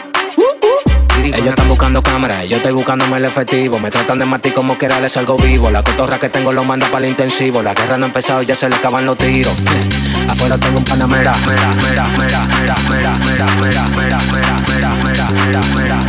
Ellos están buscando cámaras, yo estoy buscándome el efectivo. Me tratan de matar como quiera, les salgo vivo. La cotorra que tengo lo manda para el intensivo. La guerra no ha empezado, ya se le acaban los tiros. Eh, Afuera tengo un panamera. Mera, mera, mera, mera, mera, mera, mera, mera, mera, mera, mera, mera, mera, mera, mera,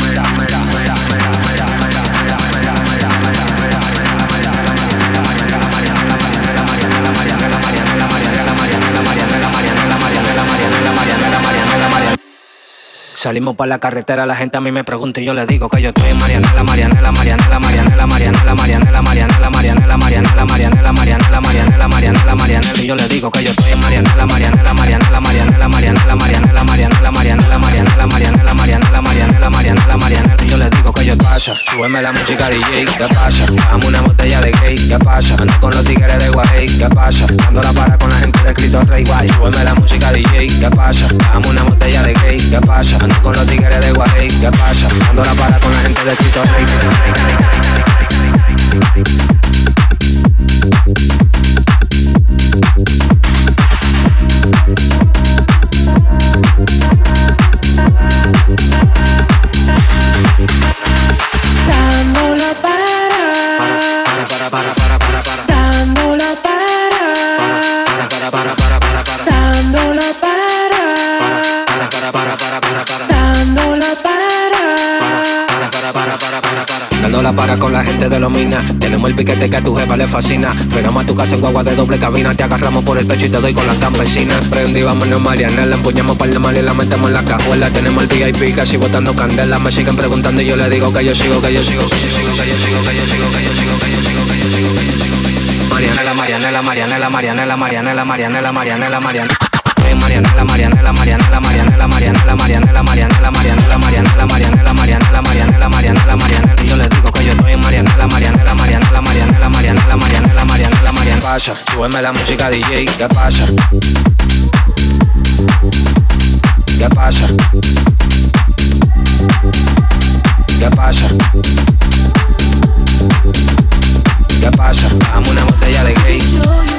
Salimos para la carretera, la gente a mí me pregunta y yo le digo que yo estoy en Marianela, Marianela, Marianela, Marianela, Marianela, Marianela, Marianela, Marianela, Marianela, Marianela, Marianela, Marianela, Marianela, Marianela, y yo le digo que yo estoy en Marianela, Marianela, Marianela, Marianela, Marianela, Marianela, Marianela, Marianela, Marianela, Marianela, Marianela, Marianela, Marianela, Marianela, y yo le digo que yo pasa, súbeme la música DJ, ¿qué pasa? Dame una botella de gay, ¿qué pasa? Ando con los tigres de Guay, ¿qué pasa? Dando la para con la gente de escrito Rey Guay, súbeme la música DJ, ¿qué pasa? Dame una botella de gay, ¿qué pasa? Ando con los tigres de Guay, ¿qué pasa? Dando la para con la gente de escrito Rey la para con la gente de los minas. Tenemos el piquete que a tu jefa le fascina. Frenamos a tu casa en guagua de doble cabina. Te agarramos por el pecho y te doy con las campesinas. Prendí, vámonos Marianela. Empuñamos par de mal y la metemos en la cajuela. Tenemos el VIP casi botando candela. Me siguen preguntando y yo le digo que yo sigo, que yo sigo, que yo sigo, que yo sigo, que yo sigo, que yo sigo, que yo sigo, que yo sigo, que yo sigo. Marianela, Marianela, Marianela, Marianela, Marianela, yo digo que yo estoy en Marianela, Marianela, Marianela, Marianela, Marianela, Marianela, Marianela, Marianela. Pasa, súbeme la música DJ, ¿qué pasa? ¿Qué pasa? ¿Qué pasa? ¿Qué pasa? Dame una botella de gay.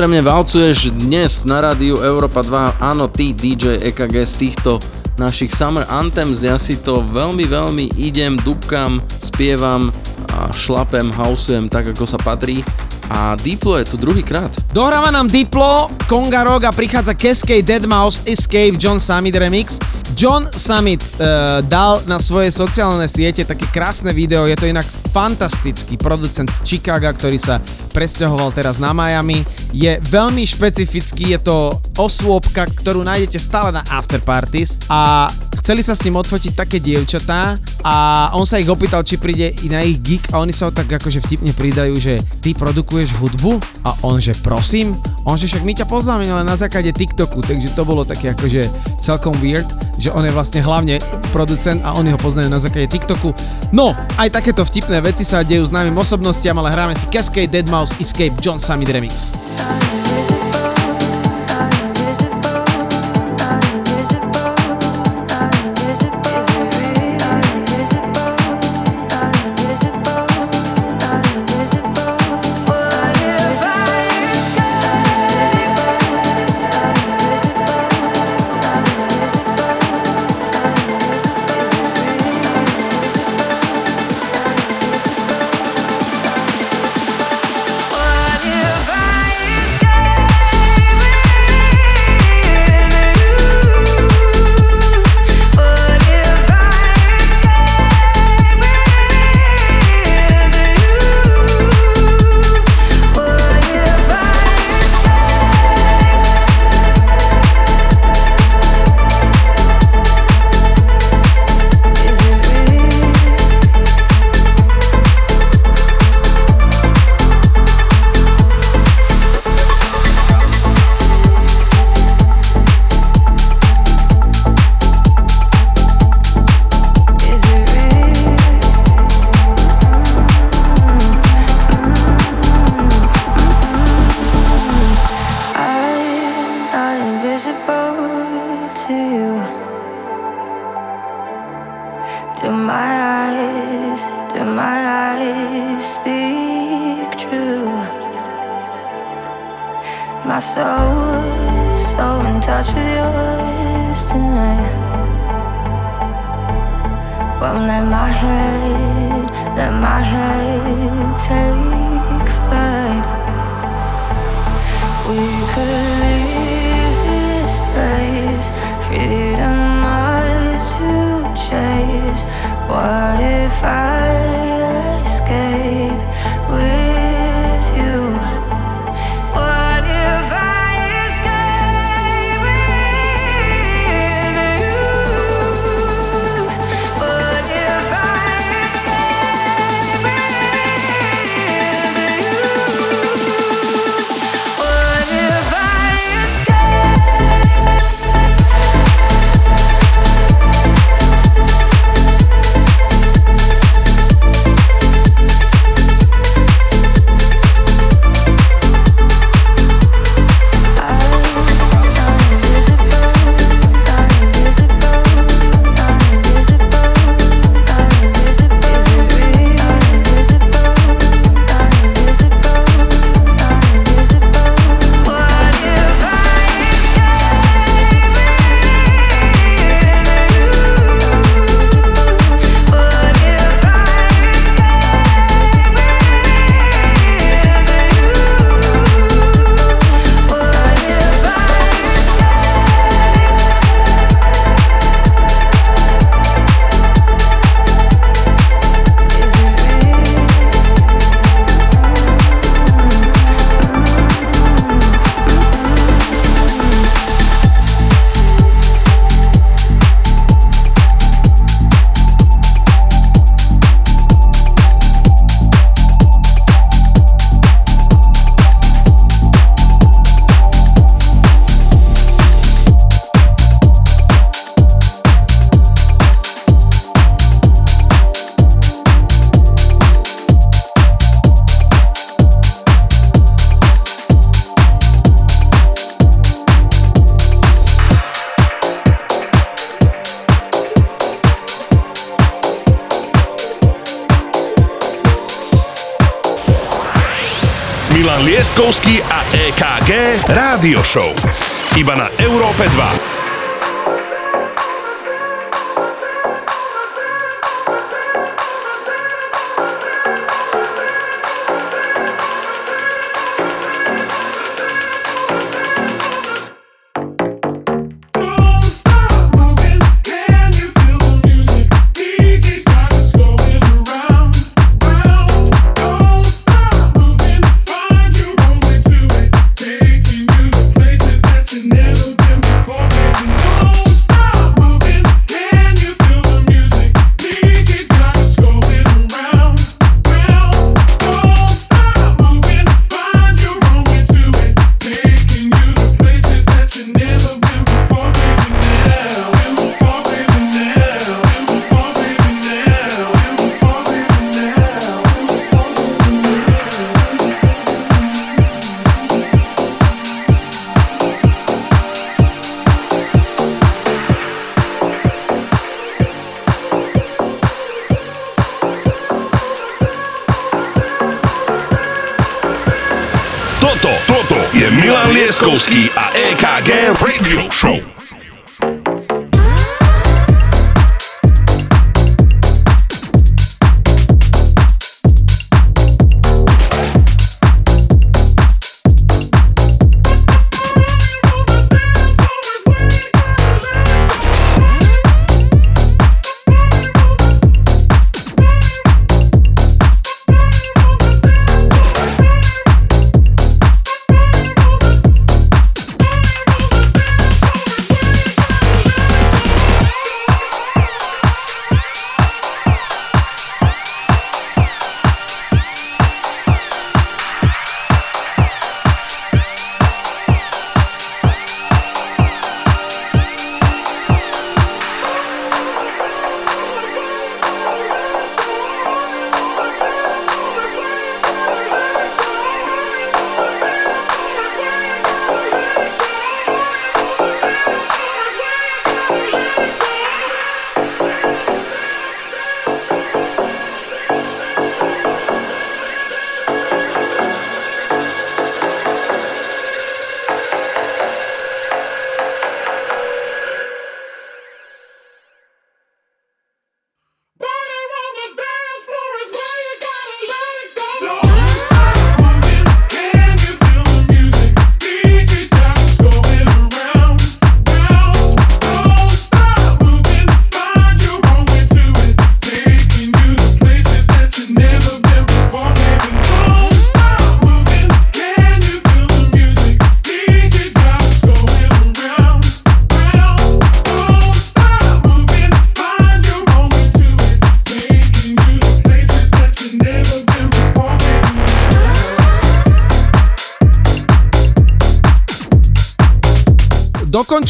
Extrémne valcuješ dnes na rádiu Európa 2. Áno, ty DJ EKG z týchto našich Summer Anthems. Ja si to veľmi, veľmi idem, dubkam, spievam a šlapem, housujem tak, ako sa patrí. A Diplo je tu druhýkrát. Dohráva nám Diplo, Konga Rock a prichádza Cascade, Deadmau5, Escape, John Summit Remix. John Summit uh, dal na svoje sociálne siete také krásne video, je to inak fantastický producent z Chicaga, ktorý sa presťahoval teraz na Miami. Je veľmi špecifický, je to osôbka, ktorú nájdete stále na afterparties a chceli sa s ním odfotiť také dievčatá a on sa ich opýtal, či príde i na ich gig a oni sa ho tak akože vtipne pridajú, že ty produkuješ hudbu a on že prosím, on že však my ťa poznáme ale na základe TikToku, takže to bolo také akože celkom weird, že on je vlastne hlavne producent a oni ho poznajú na základe TikToku. No, aj takéto vtipné veci sa dejú známym osobnostiam, ale hráme si Cascade, Deadmau5, Escape, John Summit Remix.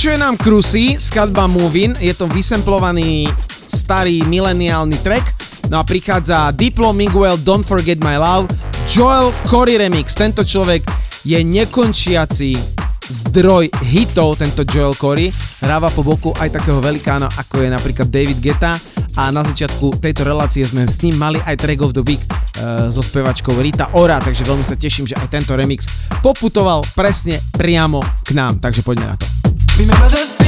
Dokončuje nám Krusy, skladba Movin, je to vysemplovaný starý mileniálny track, no a prichádza Diplo Miguel Don't Forget My Love, Joel Corey remix, tento človek je nekončiaci zdroj hitov, tento Joel Corey, hráva po boku aj takého velikána, ako je napríklad David Geta a na začiatku tejto relácie sme s ním mali aj track of the week uh, so spevačkou Rita Ora, takže veľmi sa teším, že aj tento remix poputoval presne priamo k nám, takže poďme na to. Remember the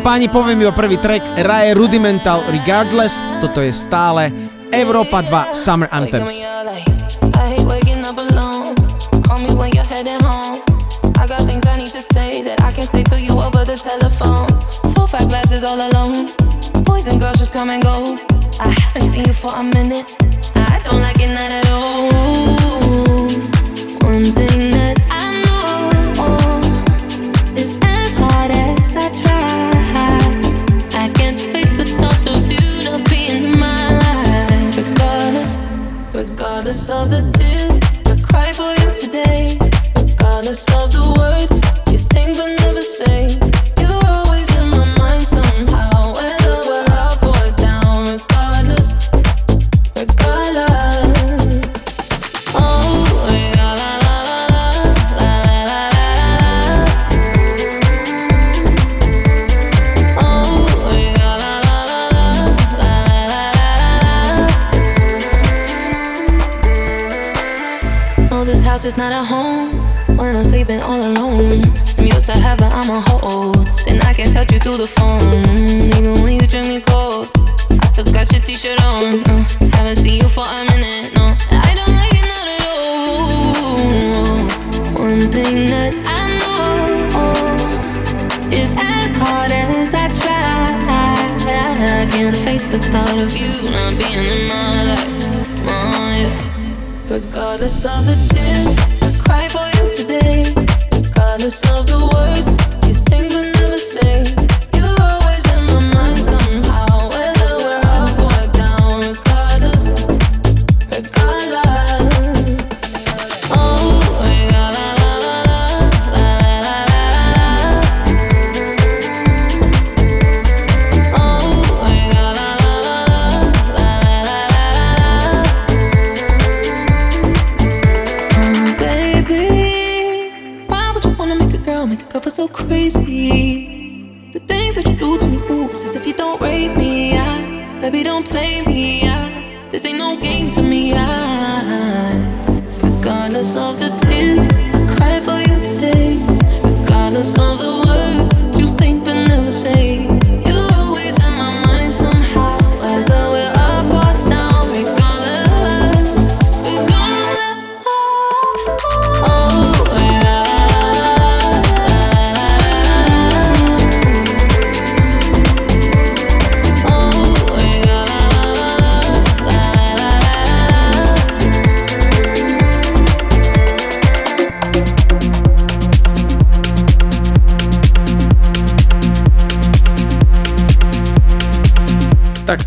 a páni, poviem iba prvý track. Rae Rudimental Regardless. Toto je stále Európa 2 Summer Anthems. One thing regardless of the tears. I cry for you today, regardless of the words. You sing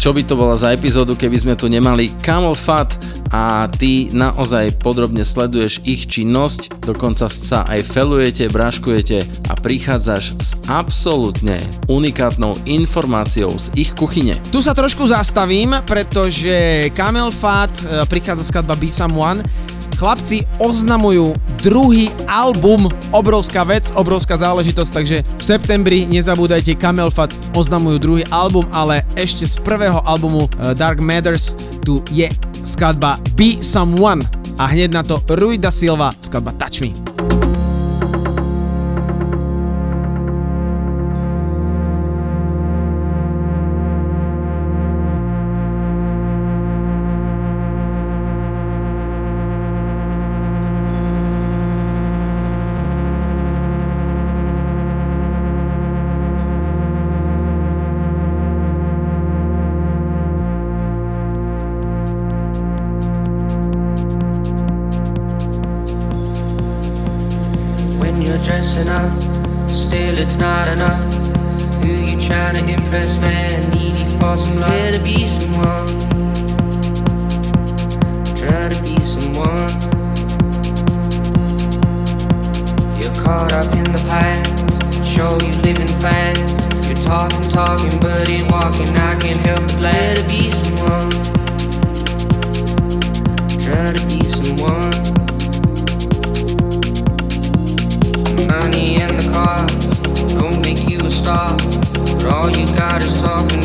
čo by to bola za epizódu, keby sme tu nemali Camel Fat a ty naozaj podrobne sleduješ ich činnosť, dokonca sa aj felujete, bráškujete a prichádzaš s absolútne unikátnou informáciou z ich kuchyne. Tu sa trošku zastavím, pretože Camel Fat e, prichádza skladba Be Someone, chlapci oznamujú druhý album. Obrovská vec, obrovská záležitosť, takže v septembri nezabúdajte Kamelfat oznamujú druhý album, ale ešte z prvého albumu e, Dark Matters tu je skladba Be Someone a hneď na to Rui da Silva skladba Touch Me. all you got is talking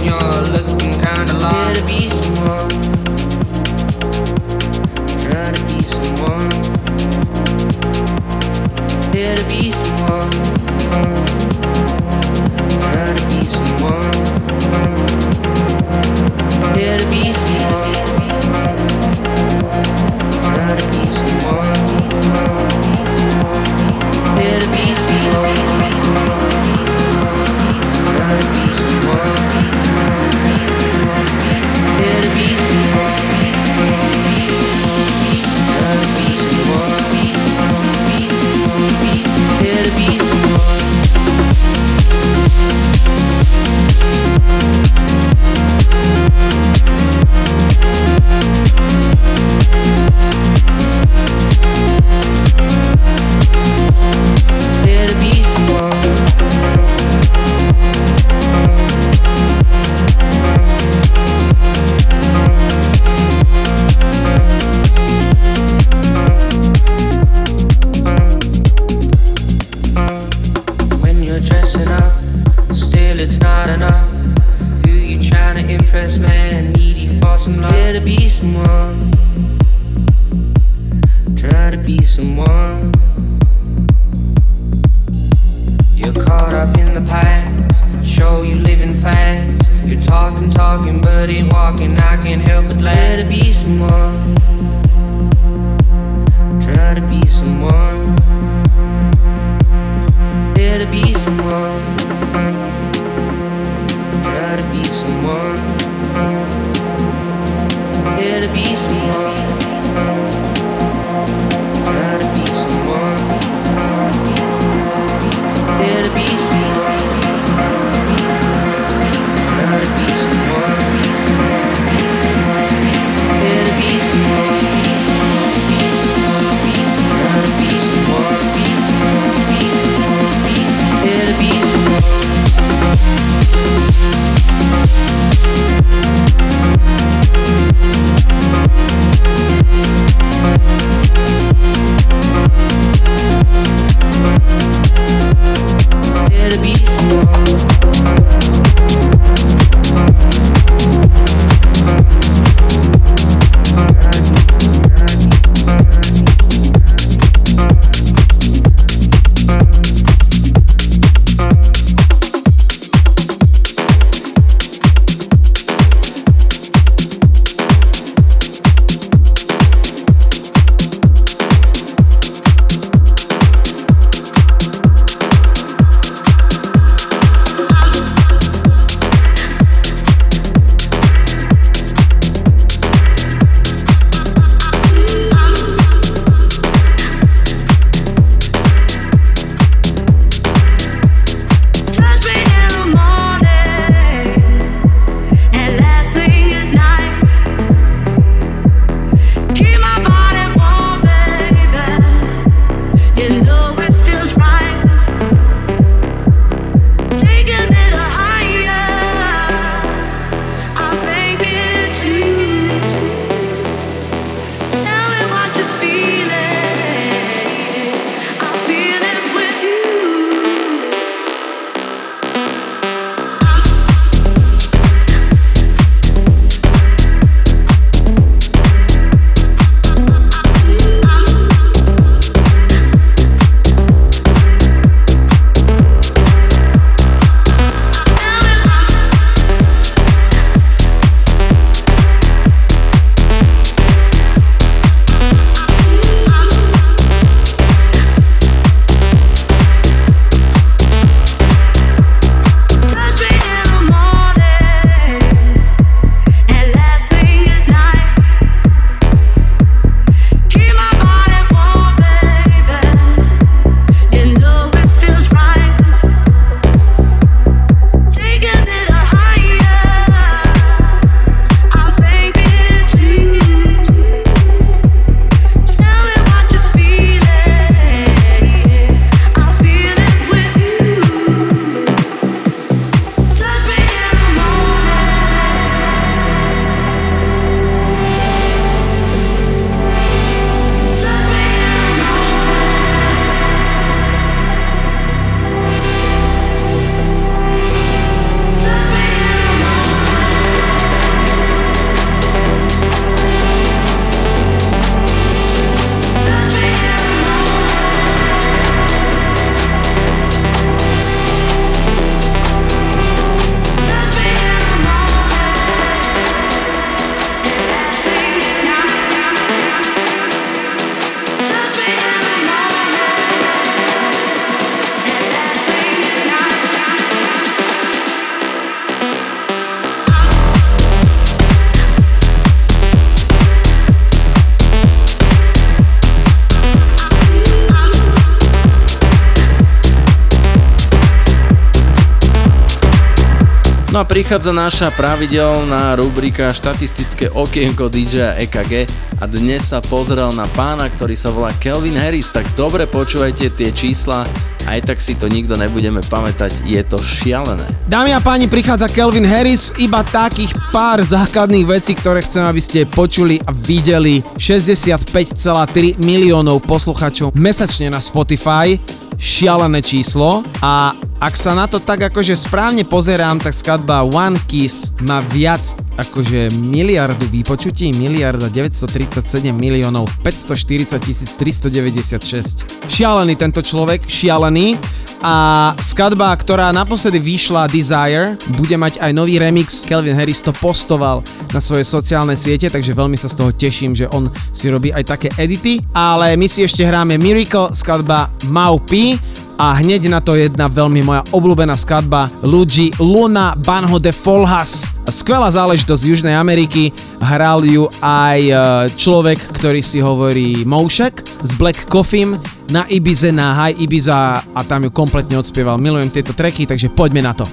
No a prichádza naša pravidelná rubrika štatistické okienko DJ EKG a dnes sa pozrel na pána, ktorý sa volá Kelvin Harris, tak dobre počúvajte tie čísla, aj tak si to nikto nebudeme pamätať, je to šialené. Dámy a páni, prichádza Kelvin Harris, iba takých pár základných vecí, ktoré chcem, aby ste počuli a videli. 65,3 miliónov posluchačov mesačne na Spotify, šialené číslo. A ak sa na to tak akože správne pozerám, tak skladba One Kiss má viac akože miliardu výpočutí, miliarda 937 miliónov 540 396. Šialený tento človek, šialený a skladba, ktorá naposledy vyšla Desire, bude mať aj nový remix. Kelvin Harris to postoval na svoje sociálne siete, takže veľmi sa z toho teším, že on si robí aj také edity. Ale my si ešte hráme Miracle, skladba Mau P a hneď na to jedna veľmi moja obľúbená skladba Luigi Luna Banho de Folhas. Skvelá záležitosť z Južnej Ameriky, hral ju aj e, človek, ktorý si hovorí Moušek z Black Coffee na Ibize, na High Ibiza a tam ju kompletne odspieval. Milujem tieto treky, takže poďme na to.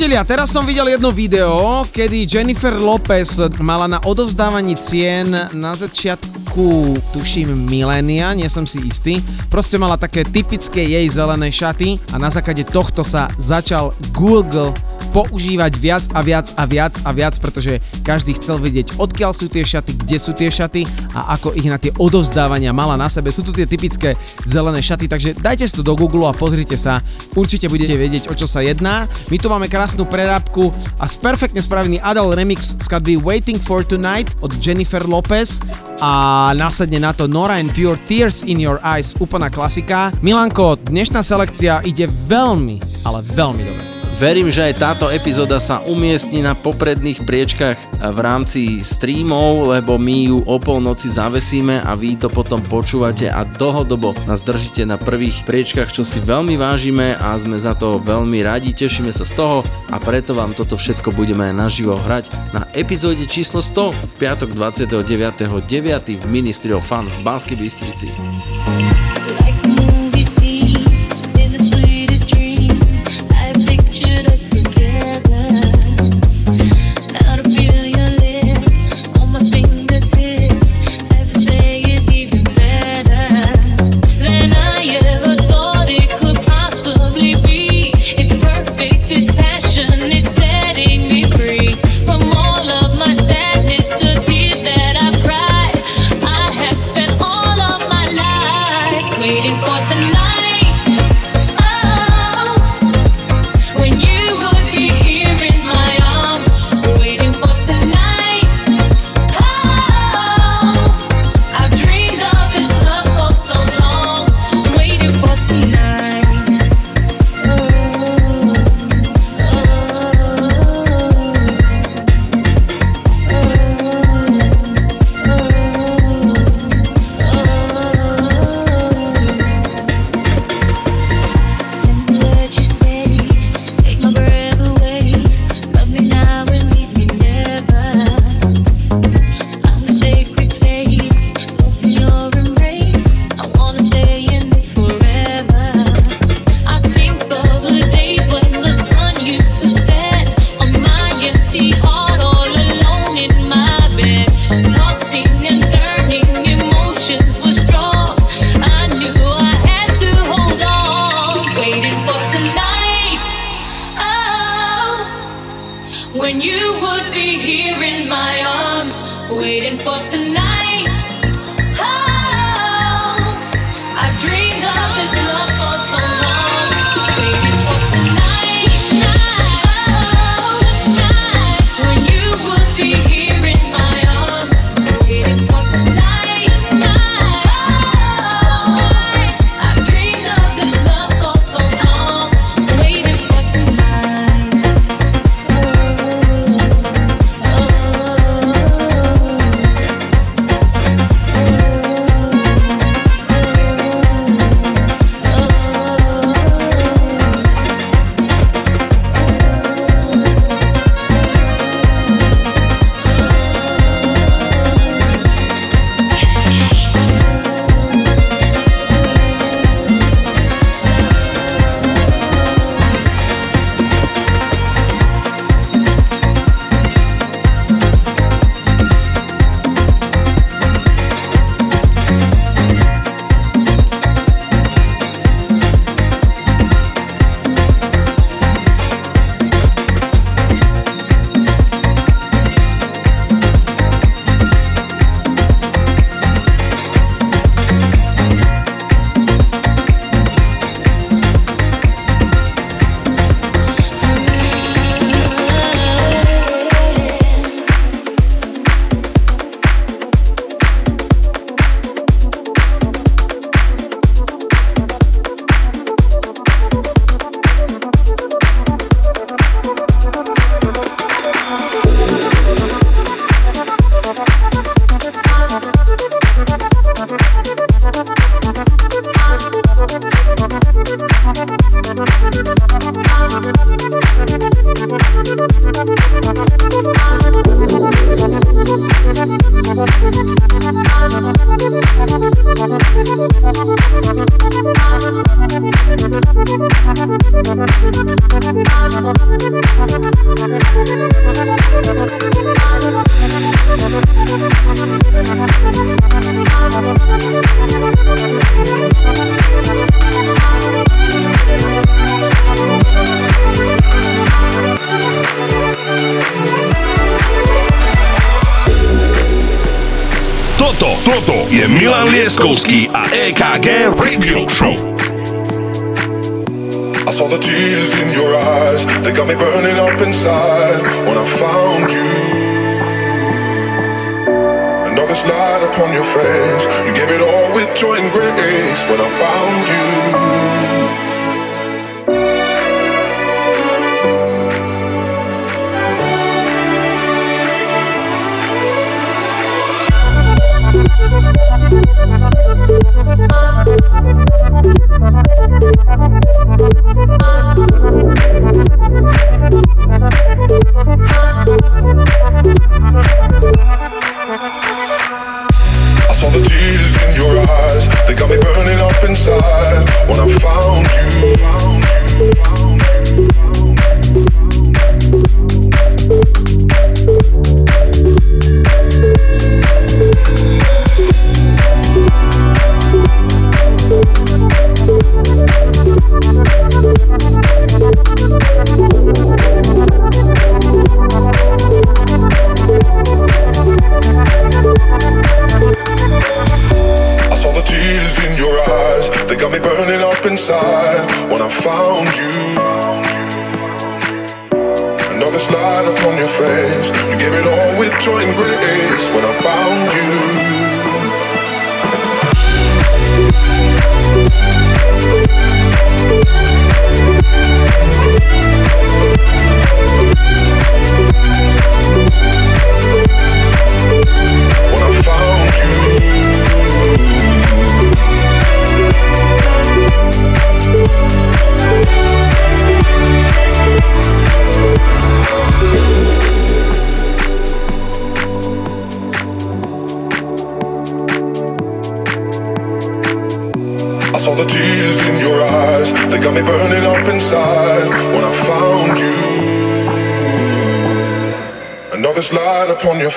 Priatelia, teraz som videl jedno video, kedy Jennifer Lopez mala na odovzdávaní cien na začiatku tuším, milénia, nie som si istý. Proste mala také typické jej zelené šaty a na základe tohto sa začal Google používať viac a viac a viac a viac, pretože každý chcel vedieť, odkiaľ sú tie šaty, kde sú tie šaty a ako ich na tie odovzdávania mala na sebe. Sú tu tie typické zelené šaty, takže dajte si to do Google a pozrite sa, určite budete vedieť, o čo sa jedná. My tu máme krásnu prerábku a perfektne spravený Adele remix skladby Waiting for Tonight od Jennifer Lopez a následne na to Nora and Pure Tears in Your Eyes, úplná klasika. Milanko, dnešná selekcia ide veľmi, ale veľmi dobre. Verím, že aj táto epizóda sa umiestni na popredných priečkach v rámci streamov, lebo my ju o polnoci zavesíme a vy to potom počúvate a dlhodobo nás držíte na prvých priečkach, čo si veľmi vážime a sme za to veľmi radi, tešíme sa z toho a preto vám toto všetko budeme aj naživo hrať na epizóde číslo 100 v piatok 29.9. v Ministry of Fun v Banskej Bystrici. It all with joy and grace when I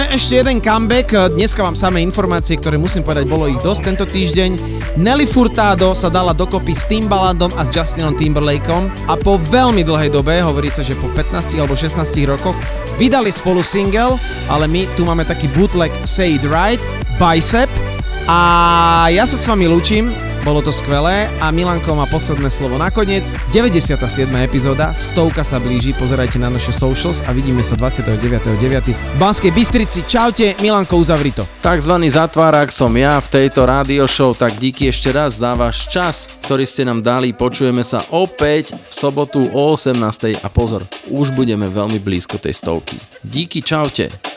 Máme ešte jeden comeback. Dneska vám samé informácie, ktoré musím povedať, bolo ich dosť tento týždeň. Nelly Furtado sa dala dokopy s Timbalandom a s Justinom Timberlakeom a po veľmi dlhej dobe, hovorí sa, že po 15 alebo 16 rokoch, vydali spolu single, ale my tu máme taký bootleg Say It Right, Bicep a ja sa s vami lúčim, bolo to skvelé a Milanko má posledné slovo nakoniec. 97. epizóda, stovka sa blíži, pozerajte na naše socials a vidíme sa 29.9. v Banskej Bystrici. Čaute, Milanko, uzavri to. Takzvaný zatvárak som ja v tejto rádio show, tak díky ešte raz za váš čas, ktorý ste nám dali. Počujeme sa opäť v sobotu o 18. a pozor, už budeme veľmi blízko tej stovky. Díky, čaute.